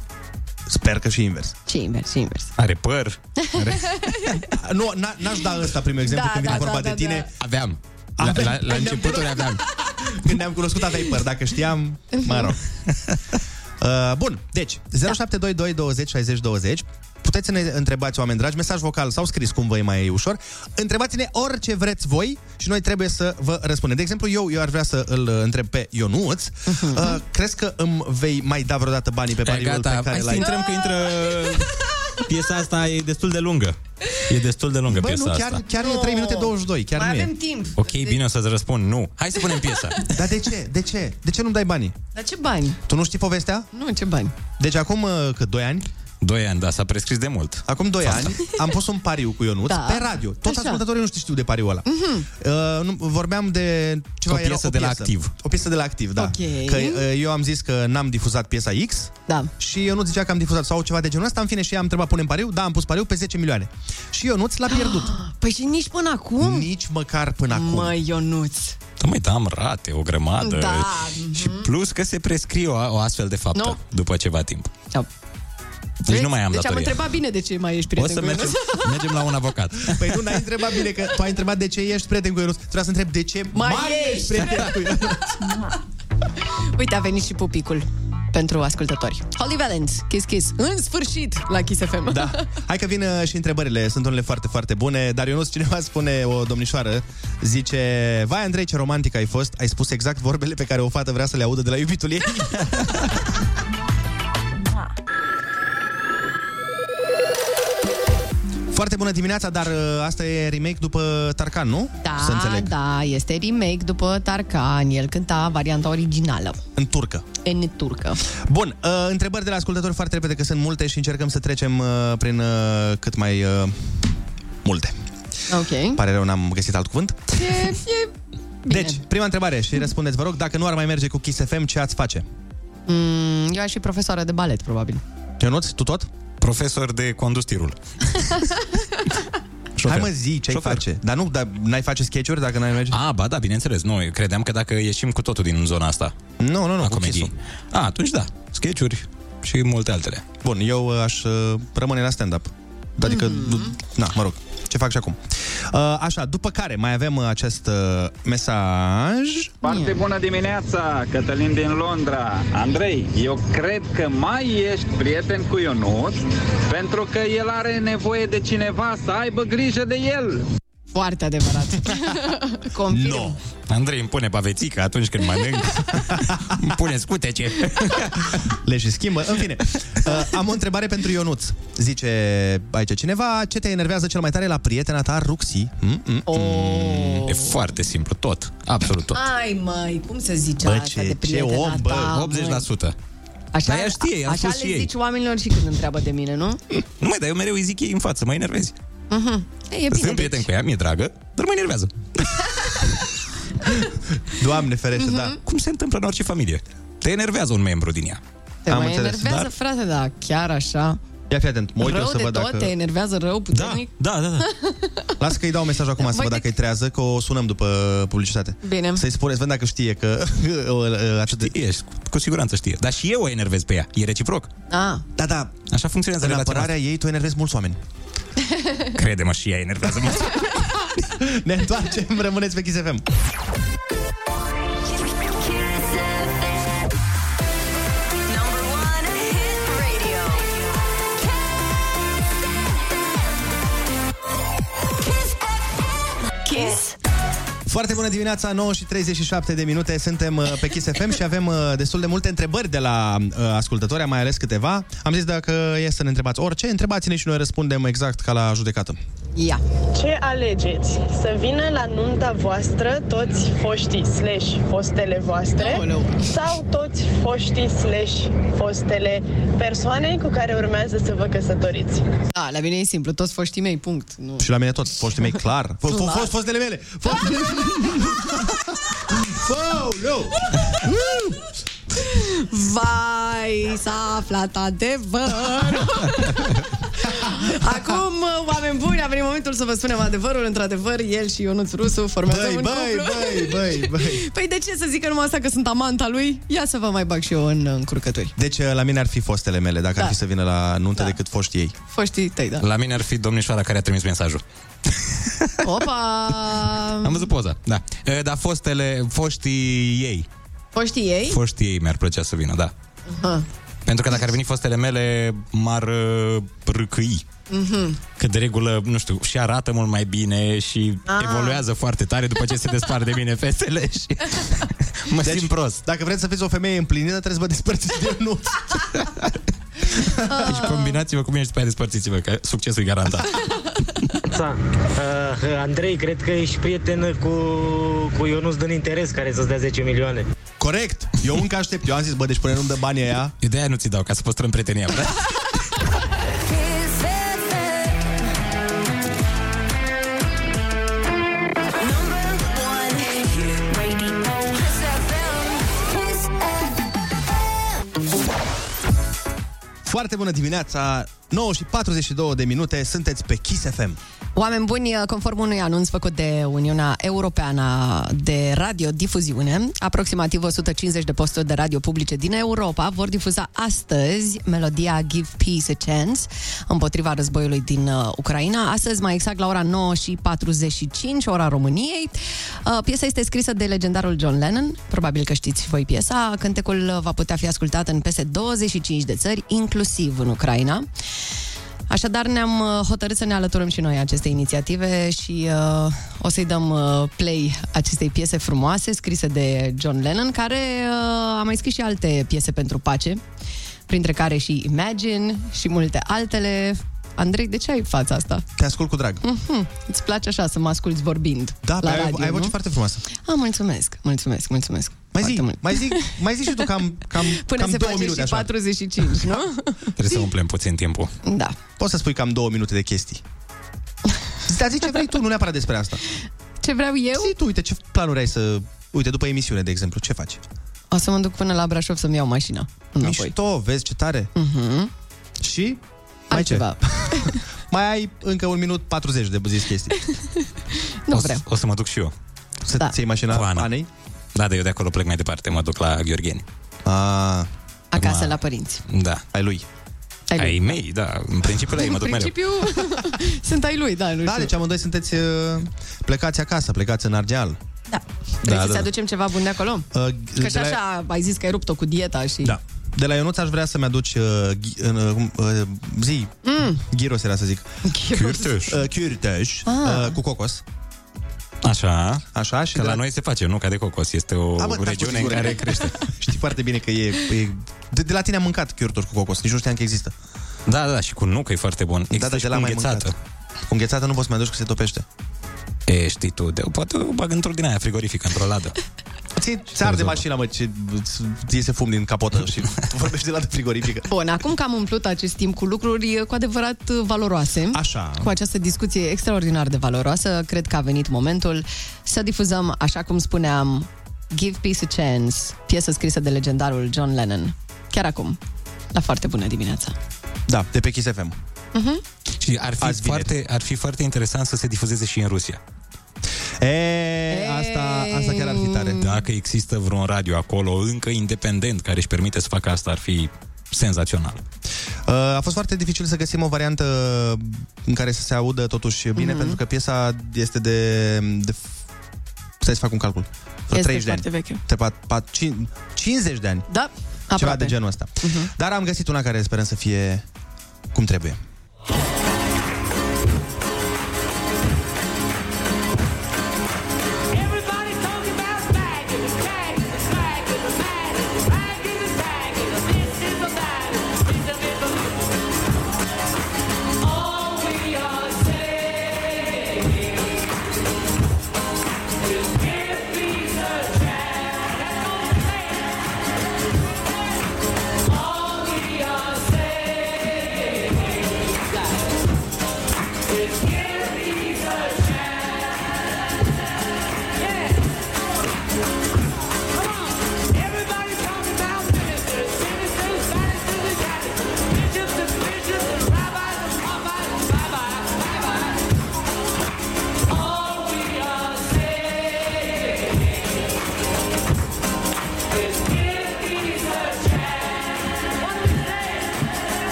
Sper că și invers. Și invers, și invers. Are păr. Are... (laughs) nu, n- n-aș da ăsta primul exemplu Da, când vine da, vorba da, de da, tine. Aveam. La, la, la începuturi aveam. (laughs) Când ne-am cunoscut aveai păr, dacă știam, mă rog. (laughs) Uh, bun, deci 0722 20 60 20 Puteți să ne întrebați, oameni dragi, mesaj vocal sau scris, cum vă e mai ușor. Întrebați-ne orice vreți voi și noi trebuie să vă răspundem. De exemplu, eu, eu ar vrea să îl întreb pe Ionuț. Uh, crezi că îmi vei mai da vreodată banii pe E, pariul gata, pe care hai să l-ai... intrăm că intră... (laughs) Piesa asta e destul de lungă. E destul de lungă Bă, piesa nu, chiar, asta. chiar e 3 minute 22, chiar Mai nu e. avem timp. Ok, bine, o să-ți răspund nu. Hai să punem piesa. (laughs) Dar de ce? De ce? De ce nu-mi dai banii? Dar ce bani? Tu nu știi povestea? Nu, ce bani? Deci acum, uh, cât, 2 ani? Doi ani, da, s-a prescris de mult. Acum 2 Asta. ani am pus un pariu cu Ionuț Da. pe radio. Toți Așa. ascultătorii nu știu de pariul ăla. Mhm. Uh, nu, vorbeam de ceva O era piesă de la Activ. O piesă de la Activ, da. Ok. Că uh, eu am zis că n-am difuzat piesa X Da. și Ionuț zicea că am difuzat sau ceva de genul ăsta. În fine, și eu am întrebat, punem pariu? Da, am pus pariu pe 10 milioane. Și Ionuț l-a pierdut. Păi și nici până acum? Nici măcar până acum. Măi, Ionuț. Da, măi, da, am rate, o grămadă. Da, Și plus că se prescrie o, o astfel de faptă Nu. după ceva timp. Da. Deci nu mai am deci am datorie. întrebat bine de ce mai ești O prieten să cu mergem, Ionuț. mergem la un avocat. (laughs) Păi nu, n-ai întrebat bine, că tu ai întrebat de ce ești prieten cu Ionuț. Trebuia să întreb de ce Mai mai, ești. ești prieten cu Ionuț. Uite, a venit și pupicul pentru ascultători. Holly Valence, Kiss Kiss, în sfârșit la Kiss FM. Da. Hai că vin uh, și întrebările. Sunt unele foarte, foarte bune. Dar Ionuț, cineva spune, o domnișoară, zice Vai, Andrei, ce romantic ai fost. Ai spus exact vorbele pe care o fată vrea să le audă de la iubitul ei. (laughs) Foarte bună dimineața, dar uh, asta e remake după Tarkan, nu? Să Da, înțeleg. da, este remake după Tarkan. El cânta varianta originală, În turcă. în turcă. Bun, uh, întrebări de la ascultători foarte repede, că sunt multe și încercăm să trecem uh, prin uh, cât mai uh, multe. Ok. Pare rău, n-am găsit alt cuvânt. E, e bine. Deci, prima întrebare și răspundeți, vă rog, dacă nu ar mai merge cu Kiss FM, ce ați face? Mm, eu aș fi profesoară de balet, probabil. Ionuț, tu tot? Profesor de condus tirul. (laughs) Hai mă zi ce ai Șofer. face. Dar nu, dar n-ai face sketch-uri dacă n-ai merge? A, ba da, bineînțeles. Nu, eu credeam că dacă ieșim cu totul din zona asta. Nu, nu, nu, a cu comediei. A, atunci da. Sketch-uri și multe altele. Bun, eu uh, aș uh, rămâne la stand-up. Adică, Mhm. mm-hmm. na, mă rog, ce fac și acum. Uh, așa, după care mai avem uh, acest uh, mesaj. Foarte bună dimineața, Cătălin din Londra. Andrei, eu cred că mai ești prieten cu Ionuț pentru că el are nevoie de cineva să aibă grijă de el. Foarte adevărat. (laughs) Confirm. No. Andrei îmi pune pavețică atunci când mănânc. (laughs) îmi pune scutece. Le și schimbă. În fine, uh, am o întrebare pentru Ionuț. Zice aici cineva, ce te enervează cel mai tare la prietena ta, Ruxi? Mm-mm. Oh. E foarte simplu, tot. Absolut tot. Ai, măi, cum să zici Bă, asta ce- de ce prietena om, bă, ta, măi? 80%. Așa, Dar ea știe, i-am așa spus le și ei. zici oamenilor și când întreabă de mine, nu? Nu mai, dar eu mereu îi zic ei în față, mă enervezi. Uh-huh. E, e bine, Sunt prieten deci. cu ea, mi-e dragă, dar mă enervează. (laughs) Doamne ferește, Mhm. da. Cum se întâmplă în orice familie? Te enervează un membru din ea. Te Am mai înțeles, enervează, dar- frate, da, chiar așa. Ia fi atent, mă uit eu rău să de văd tot, dacă... te enervează rău puternic? Da, da, da. (laughs) Lasă că îi dau mesaj acum să Voi văd dacă îi trează, că o sunăm după publicitate. Bine. Să-i spuneți, văd dacă știe că... (laughs) atât de... Știe, cu siguranță știe. Dar și eu o enervez pe ea. E reciproc. Ah, Da, da, Așa funcționează în relația apărarea ei tu enervezi mulți oameni. Noastră. (laughs) Crede-mă, și ea enervează mult. (laughs) Ne întoarcem, rămâneți pe Kiss FM. Number one hit radio. Kiss FM. Kiss. Foarte bună dimineața, 9 și 37 de minute, suntem uh, pe Kiss FM și avem uh, destul de multe întrebări de la uh, ascultători, mai ales câteva. Am zis dacă e să ne întrebați orice, întrebați-ne și noi răspundem exact ca la judecată. Ia. Ce alegeți? Să vină la nunta voastră toți foștii slash fostele voastre sau toți foștii slash fostele persoane cu care urmează să vă căsătoriți? Da, la mine e simplu, toți foștii mei, punct. Nu. Și la mine tot, foștii mei, clar. (laughs) F- f- Clar. fost fostele mele! Fostele (laughs) Oh, no! Vai, s-a aflat adevăr! Acum, oameni buni, a venit momentul să vă spunem adevărul. Într-adevăr, el și Ionuț Rusu formează Băi, un băi, cuplu. băi, băi, băi. Păi de ce să zică numai asta că sunt amanta lui? Ia să vă mai bag și eu în încurcături. Deci la mine ar fi fostele mele, dacă Da. ar fi să vină la nuntă Da. decât foștii ei. Foștii tăi, da. La mine ar fi domnișoara care a trimis mesajul. Opa! Am văzut poza, da. E, Dar fostele, foștii ei, Foștii ei? foștii ei mi-ar plăcea să vină, da. Aha. Pentru că dacă ar veni fostele mele, m-ar uh, râcâi. Mhm. Că de regulă, nu știu, și arată mult mai bine și Ah. evoluează foarte tare după ce se despar de mine festele și (laughs) mă deci, simt prost. Dacă vreți să fiți o femeie împlinită, trebuie să vă despărțiți de nuț. (laughs) (laughs) Deci combinați-vă cu mine și după aia despărțiți-vă, că succesul e garantat. (laughs) Uh, Andrei, cred că ești prieten cu, cu Ionuț din interes care să-ți dea 10 milioane. Corect. Eu încă aștept. Eu am zis, bă, deci până nu-mi dă banii aia... Eu de-aia nu ți dau, ca să păstrăm prietenia. (laughs) Foarte bună dimineața, 9 și 42 de minute, sunteți pe Kiss FM. Oameni buni, conform unui anunț făcut de Uniunea Europeană de Radiodifuziune, aproximativ 150 de posturi de radio publice din Europa vor difuza astăzi melodia Give Peace a Chance împotriva războiului din uh, Ucraina. Astăzi, mai exact, la ora 9 și 45, ora României. Uh, piesa este scrisă de legendarul John Lennon, probabil că știți voi piesa. Cântecul va putea fi ascultat în peste 25 de țări, inclusiv în Ucraina. Așadar, ne-am uh, hotărât să ne alăturăm și noi acestei inițiative și uh, o să-i dăm uh, play acestei piese frumoase scrise de John Lennon, care uh, a mai scris și alte piese pentru pace, printre care și Imagine și multe altele. Andrei, de ce ai fața asta? Te ascult cu drag. Mm-hmm. Îți place așa să mă asculti vorbind Da, la ai, radio, ai voce nu? foarte frumoasă. Ah, mulțumesc, mulțumesc, mulțumesc. Mai zi, Foarte mult. mai zi, mai zi și tu cam, (laughs) cam, Până cam se două face minute și așa. 45, nu? (laughs) Trebuie să umplem puțin timpul. Da. Poți să spui cam două minute de chestii. (laughs) Dar zi ce vrei tu, nu neapărat despre asta. Ce vreau eu? Zi tu, uite, ce planuri ai să... Uite, după emisiune, de exemplu, ce faci? O să mă duc până la Brașov să-mi iau mașina. Înapoi. Mișto, vezi ce tare. Mhm. Și? Mai ce? Altceva. (laughs) mai ai încă un minut 40 de zis chestii. (laughs) Nu o, vreau. Să, o să mă duc și eu. Să da. iei mașina Cu Ana. Anei? Da, dar eu de acolo plec mai departe, mă duc la Gheorgheni. A, Acasă la părinți. Da. Ai lui. Ai lui. Ai mei, da. În principiu la ei mă În duc mereu. principiu, (laughs) sunt ai lui, da, nu Da, știu. deci amândoi sunteți uh, plecați acasă, plecați în Argeal. Vrei da, să-ți da. aducem ceva bun de acolo? Uh, Că și așa ai zis că ai rupt-o cu dieta și... Da. De la Ionuț aș vrea să-mi aduci uh, ghi, uh, uh, zi, Mm. gyros era să zic. Gyros. Cârteș. Uh, cârteș, Ah. uh, cu cocos. Așa. Așa și Că de la noi se face, nu ca de cocos. Este o A, bă, n-am regiune fost în sigur. care (laughs) crește. Știi foarte bine că e... e de, de la tine am mâncat chiurturi cu cocos, nici nu știam că există. Da, da, și cu nucă e foarte bun. Există da, da, și de cu la mai înghețată. mâncat. Cu înghețată nu poți să mai aduci că se topește. E, știi tu, de, poate o bag într-o din aia frigorifică, într-o ladă. (laughs) Ți ți arde mașina, mă, ce ți iese fum din capotă și tu (laughs) vorbești de la de frigorifică. Bun, acum că am umplut acest timp cu lucruri cu adevărat valoroase, Așa. cu această discuție extraordinar de valoroasă, cred că a venit momentul să difuzăm, așa cum spuneam, Give Peace a Chance, piesă scrisă de legendarul John Lennon. Chiar acum, la foarte bună dimineața. Da, de pe Kiss FM. Uh-huh. Și ar fi, Azi vineri. foarte, ar fi foarte interesant să se difuzeze și în Rusia. E, asta, asta chiar ar fi tare. Dacă există vreun radio acolo încă independent care își permite să facă asta, ar fi senzațional. Uh, A fost foarte dificil să găsim o variantă în care să se audă totuși bine, Mhm. pentru că piesa este de... de Stai să fac un calcul. Vreo Este 30 de ani. foarte veche. Te pat, pat, cin- 50 de ani. Da, Ceva aproape. de genul ăsta. Mhm. Dar am găsit una care sperăm să fie cum trebuie.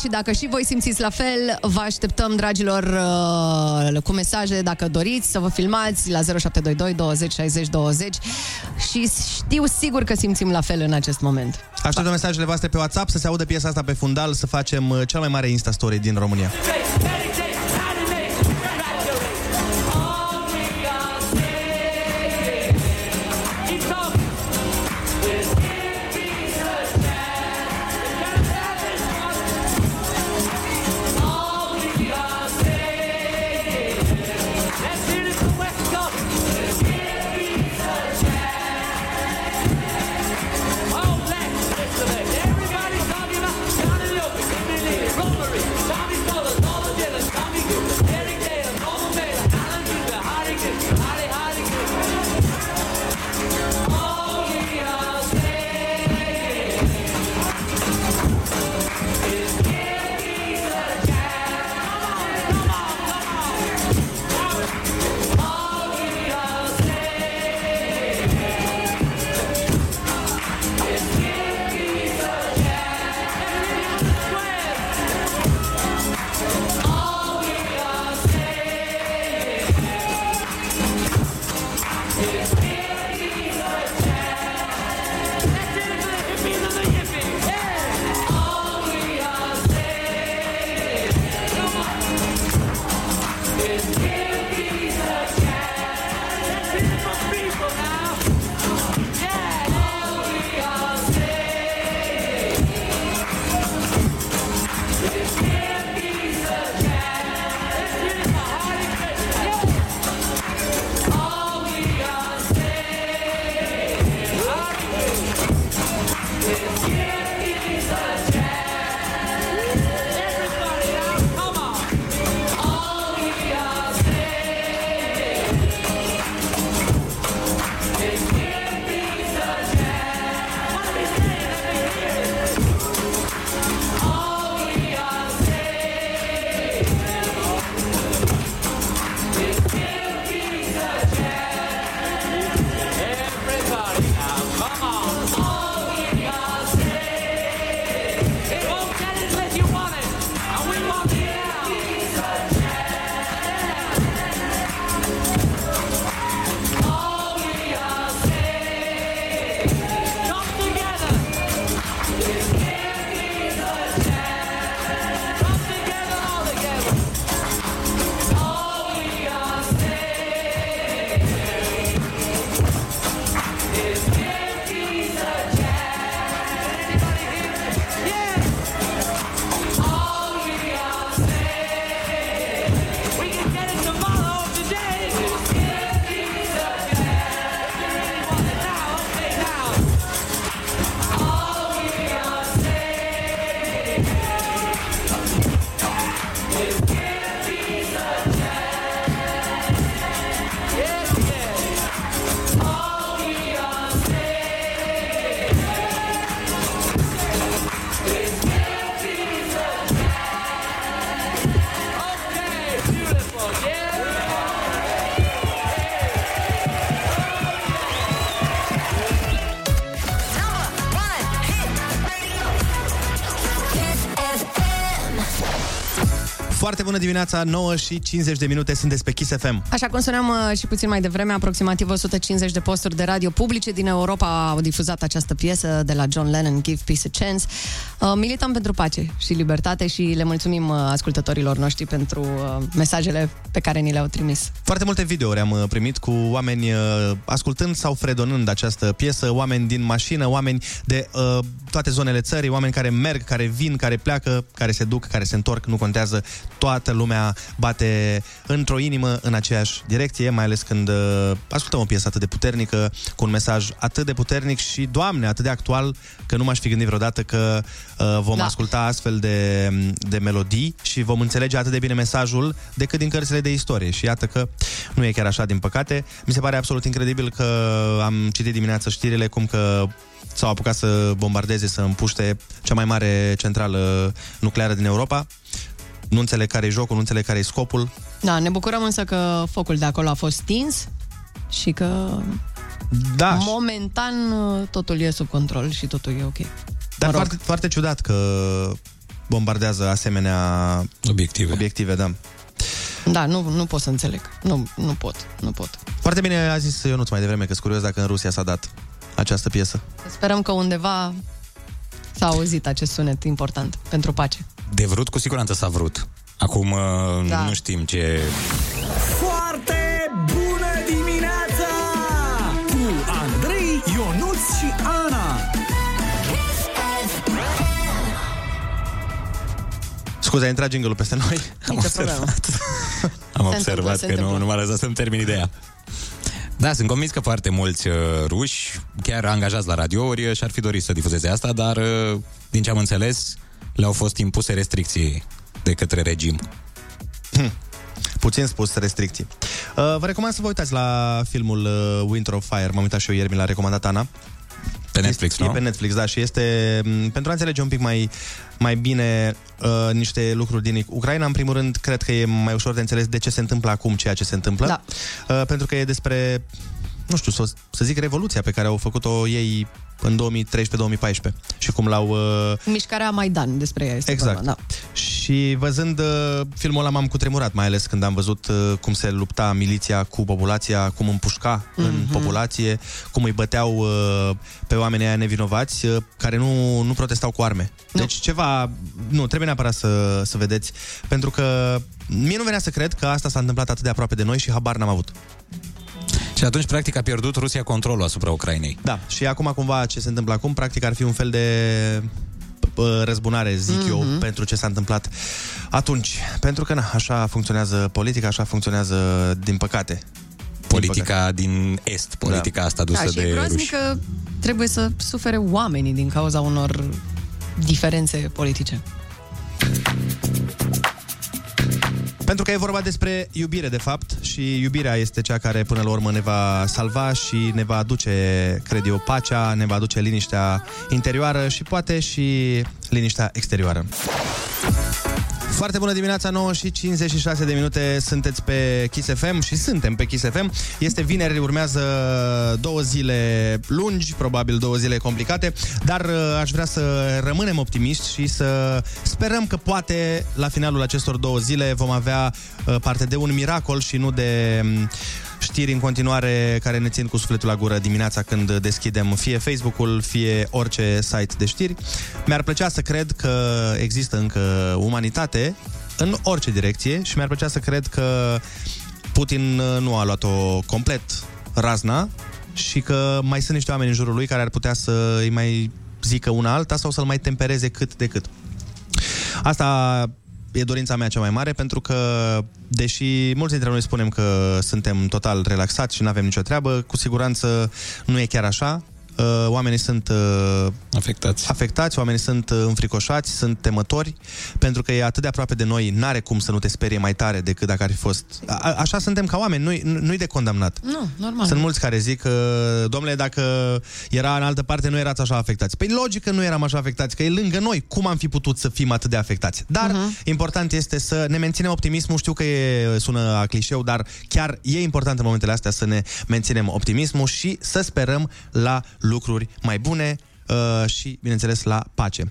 Și dacă și voi simțiți la fel, vă așteptăm, dragilor, uh, cu mesaje dacă doriți să vă filmați la 0722 20 60 20 și știu sigur că simțim la fel în acest moment. Așteptăm mesajele voastre pe WhatsApp să se audă piesa asta pe fundal, să facem uh, cel mai mare Insta-story din România. Foarte bună dimineața, 9 și 50 de minute, sunteți pe Kiss FM. Așa cum spuneam uh, și puțin mai devreme, aproximativ 150 de posturi de radio publice din Europa au difuzat această piesă de la John Lennon, Give Peace a Chance. Uh, milităm pentru pace și libertate și le mulțumim uh, ascultătorilor noștri pentru uh, mesajele pe care ni le-au trimis. Foarte multe videouri am uh, primit cu oameni uh, ascultând sau fredonând această piesă, oameni din mașină, oameni de uh, toate zonele țării, oameni care merg, care vin, care pleacă, care se duc, care se întorc, nu contează. Toată lumea bate într-o inimă în aceeași direcție, mai ales când uh, ascultăm o piesă atât de puternică, cu un mesaj atât de puternic și, Doamne, atât de actual, că nu m-aș fi gândit vreodată că uh, vom Da. da. asculta astfel de, de melodii și vom înțelege atât de bine mesajul decât din cărțile de istorie. Și iată că nu e chiar așa, din păcate. Mi se pare absolut incredibil că am citit dimineața știrile cum că s-au apucat să bombardeze, să împuște cea mai mare centrală nucleară din Europa. Nu înțeleg care e jocul, nu înțeleg care e scopul. Da, ne bucurăm însă că focul de acolo a fost stins și că Da. momentan uh, totul e sub control și totul e ok. Dar foarte, foarte ciudat că bombardează asemenea obiective. obiective da. Da, nu, nu pot să înțeleg. Nu, nu pot, nu pot. Foarte bine a zis Ionuț mai devreme că sunt curios dacă în Rusia s-a dat această piesă. Sperăm că undeva s-a auzit acest sunet important pentru pace. De vrut, cu siguranță s-a vrut. Acum Da. da. nu știm ce... Foarte bună Scuze, a intrat jingle peste noi. (laughs) Am Nicio problemă. Am Se observat întâmplă, se că nu, întâmplă. nu m-a lăsat să-mi termin ideea. Da, sunt convins că foarte mulți uh, ruși, chiar angajați la radiouri, uh, și-ar fi dorit să difuzeze asta, dar, uh, din ce am înțeles, le-au fost impuse restricții de către regim. Puțin spus restricții. Uh, vă recomand să vă uitați la filmul uh, Winter of Fire. M-am uitat și eu ieri, mi l-a recomandat Ana. Pe Netflix, este, nu? E pe Netflix, da, și este m, pentru a înțelege un pic mai, mai bine uh, niște lucruri din Ucraina. În primul rând, cred că e mai ușor de înțeles de ce se întâmplă acum ceea ce se întâmplă. Da. Uh, pentru că e despre, nu știu, să, să zic, revoluția pe care au făcut-o ei în 2013-2014 și cum l-au... Uh, Mișcarea Maidan, despre ea este Exact. vorba, da. și văzând uh, filmul ăla m-am cutremurat, mai ales când am văzut uh, cum se lupta miliția cu populația, cum împușca mm-hmm. în populație, cum îi băteau uh, pe oamenii aia nevinovați uh, care nu, nu protestau cu arme. Nu. Deci ceva, nu, trebuie neapărat să, să vedeți, pentru că mie nu venea să cred că asta s-a întâmplat atât de aproape de noi și habar n-am avut. Și atunci, practic, a pierdut Rusia controlul asupra Ucrainei. Da, și acum cumva ce se întâmplă acum, practic ar fi un fel de p- răzbunare, zic mm-hmm. eu, pentru ce s-a întâmplat atunci. Pentru că, na, așa funcționează politica, așa funcționează, din păcate. Politica din Est, politica da. asta dusă Da, și de e groaznic ruși. că trebuie să sufere oamenii din cauza unor diferențe politice. Pentru că e vorba despre iubire, de fapt, și iubirea este cea care până la urmă ne va salva și ne va aduce, cred eu, pacea, ne va aduce liniștea interioară și poate și liniștea exterioară. Foarte bună dimineața, 9 și 56 de minute, sunteți pe Kiss FM și suntem pe Kiss FM. Este vineri, urmează două zile lungi, probabil două zile complicate, dar uh, aș vrea să rămânem optimiști și să sperăm că poate la finalul acestor două zile vom avea uh, parte de un miracol și nu de um, știri în continuare care ne țin cu sufletul la gură dimineața când deschidem fie Facebook-ul, fie orice site de știri. Mi-ar plăcea să cred că există încă umanitate în orice direcție și mi-ar plăcea să cred că Putin uh, nu a luat-o complet razna și că mai sunt niște oameni în jurul lui care ar putea să îi mai zică una alta sau să-l mai tempereze cât de cât. Asta e dorința mea cea mai mare pentru că, deși mulți dintre noi spunem că suntem total relaxați și nu avem nicio treabă, cu siguranță nu e chiar așa. Uh, Oamenii sunt uh, afectați. afectați, oamenii sunt uh, înfricoșați, sunt temători, pentru că e atât de aproape de noi, n-are cum să nu te sperie mai tare decât dacă ar fi fost... A- așa suntem ca oameni, nu-i, nu-i de condamnat. Nu, normal. Sunt mulți care zic că, domnule, dacă era în altă parte, nu erați așa afectați. Păi logic că nu eram așa afectați, că e lângă noi. Cum am fi putut să fim atât de afectați? Dar uh-huh. important este să ne menținem optimismul. Știu că e, sună a clișeu, dar chiar e important în momentele astea să ne menținem optimismul și să sperăm la lucruri mai bune uh, și, bineînțeles, la pace.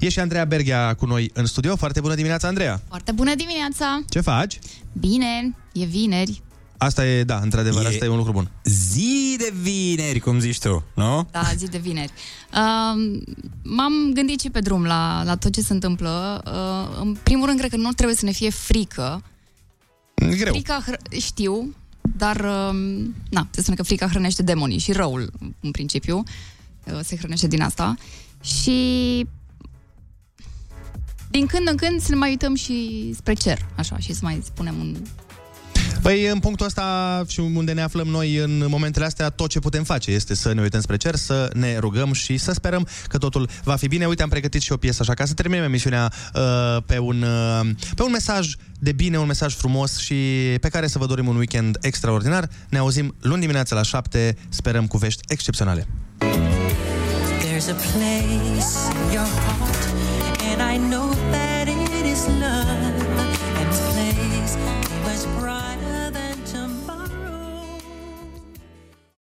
E și Andreea Berghia cu noi în studio. Foarte bună dimineața, Andreea! Foarte bună dimineața! Ce faci? Bine, e vineri. Asta e, da, într-adevăr, E- asta e un lucru bun. Zi de vineri, cum zici tu, nu? Da, zi de vineri. Uh, m-am gândit și pe drum la, la tot ce se întâmplă. Uh, în primul rând, cred că nu trebuie să ne fie frică. Greu. Frica, hr- știu, dar, uh, na, se spune că frica hrănește demonii și răul, în principiu, uh, se hrănește din asta. Și din când în când să ne mai uităm și spre cer, așa, și să mai spunem un Păi în punctul ăsta și unde ne aflăm noi în momentele astea, tot ce putem face este să ne uităm spre cer, să ne rugăm și să sperăm că totul va fi bine. Uite, am pregătit și o piesă așa ca să terminăm emisiunea uh, pe, un, uh, pe un mesaj de bine, un mesaj frumos și pe care să vă dorim un weekend extraordinar. Ne auzim luni dimineața la 7, sperăm cu vești excepționale. There's a place in your heart, and I know that it is love.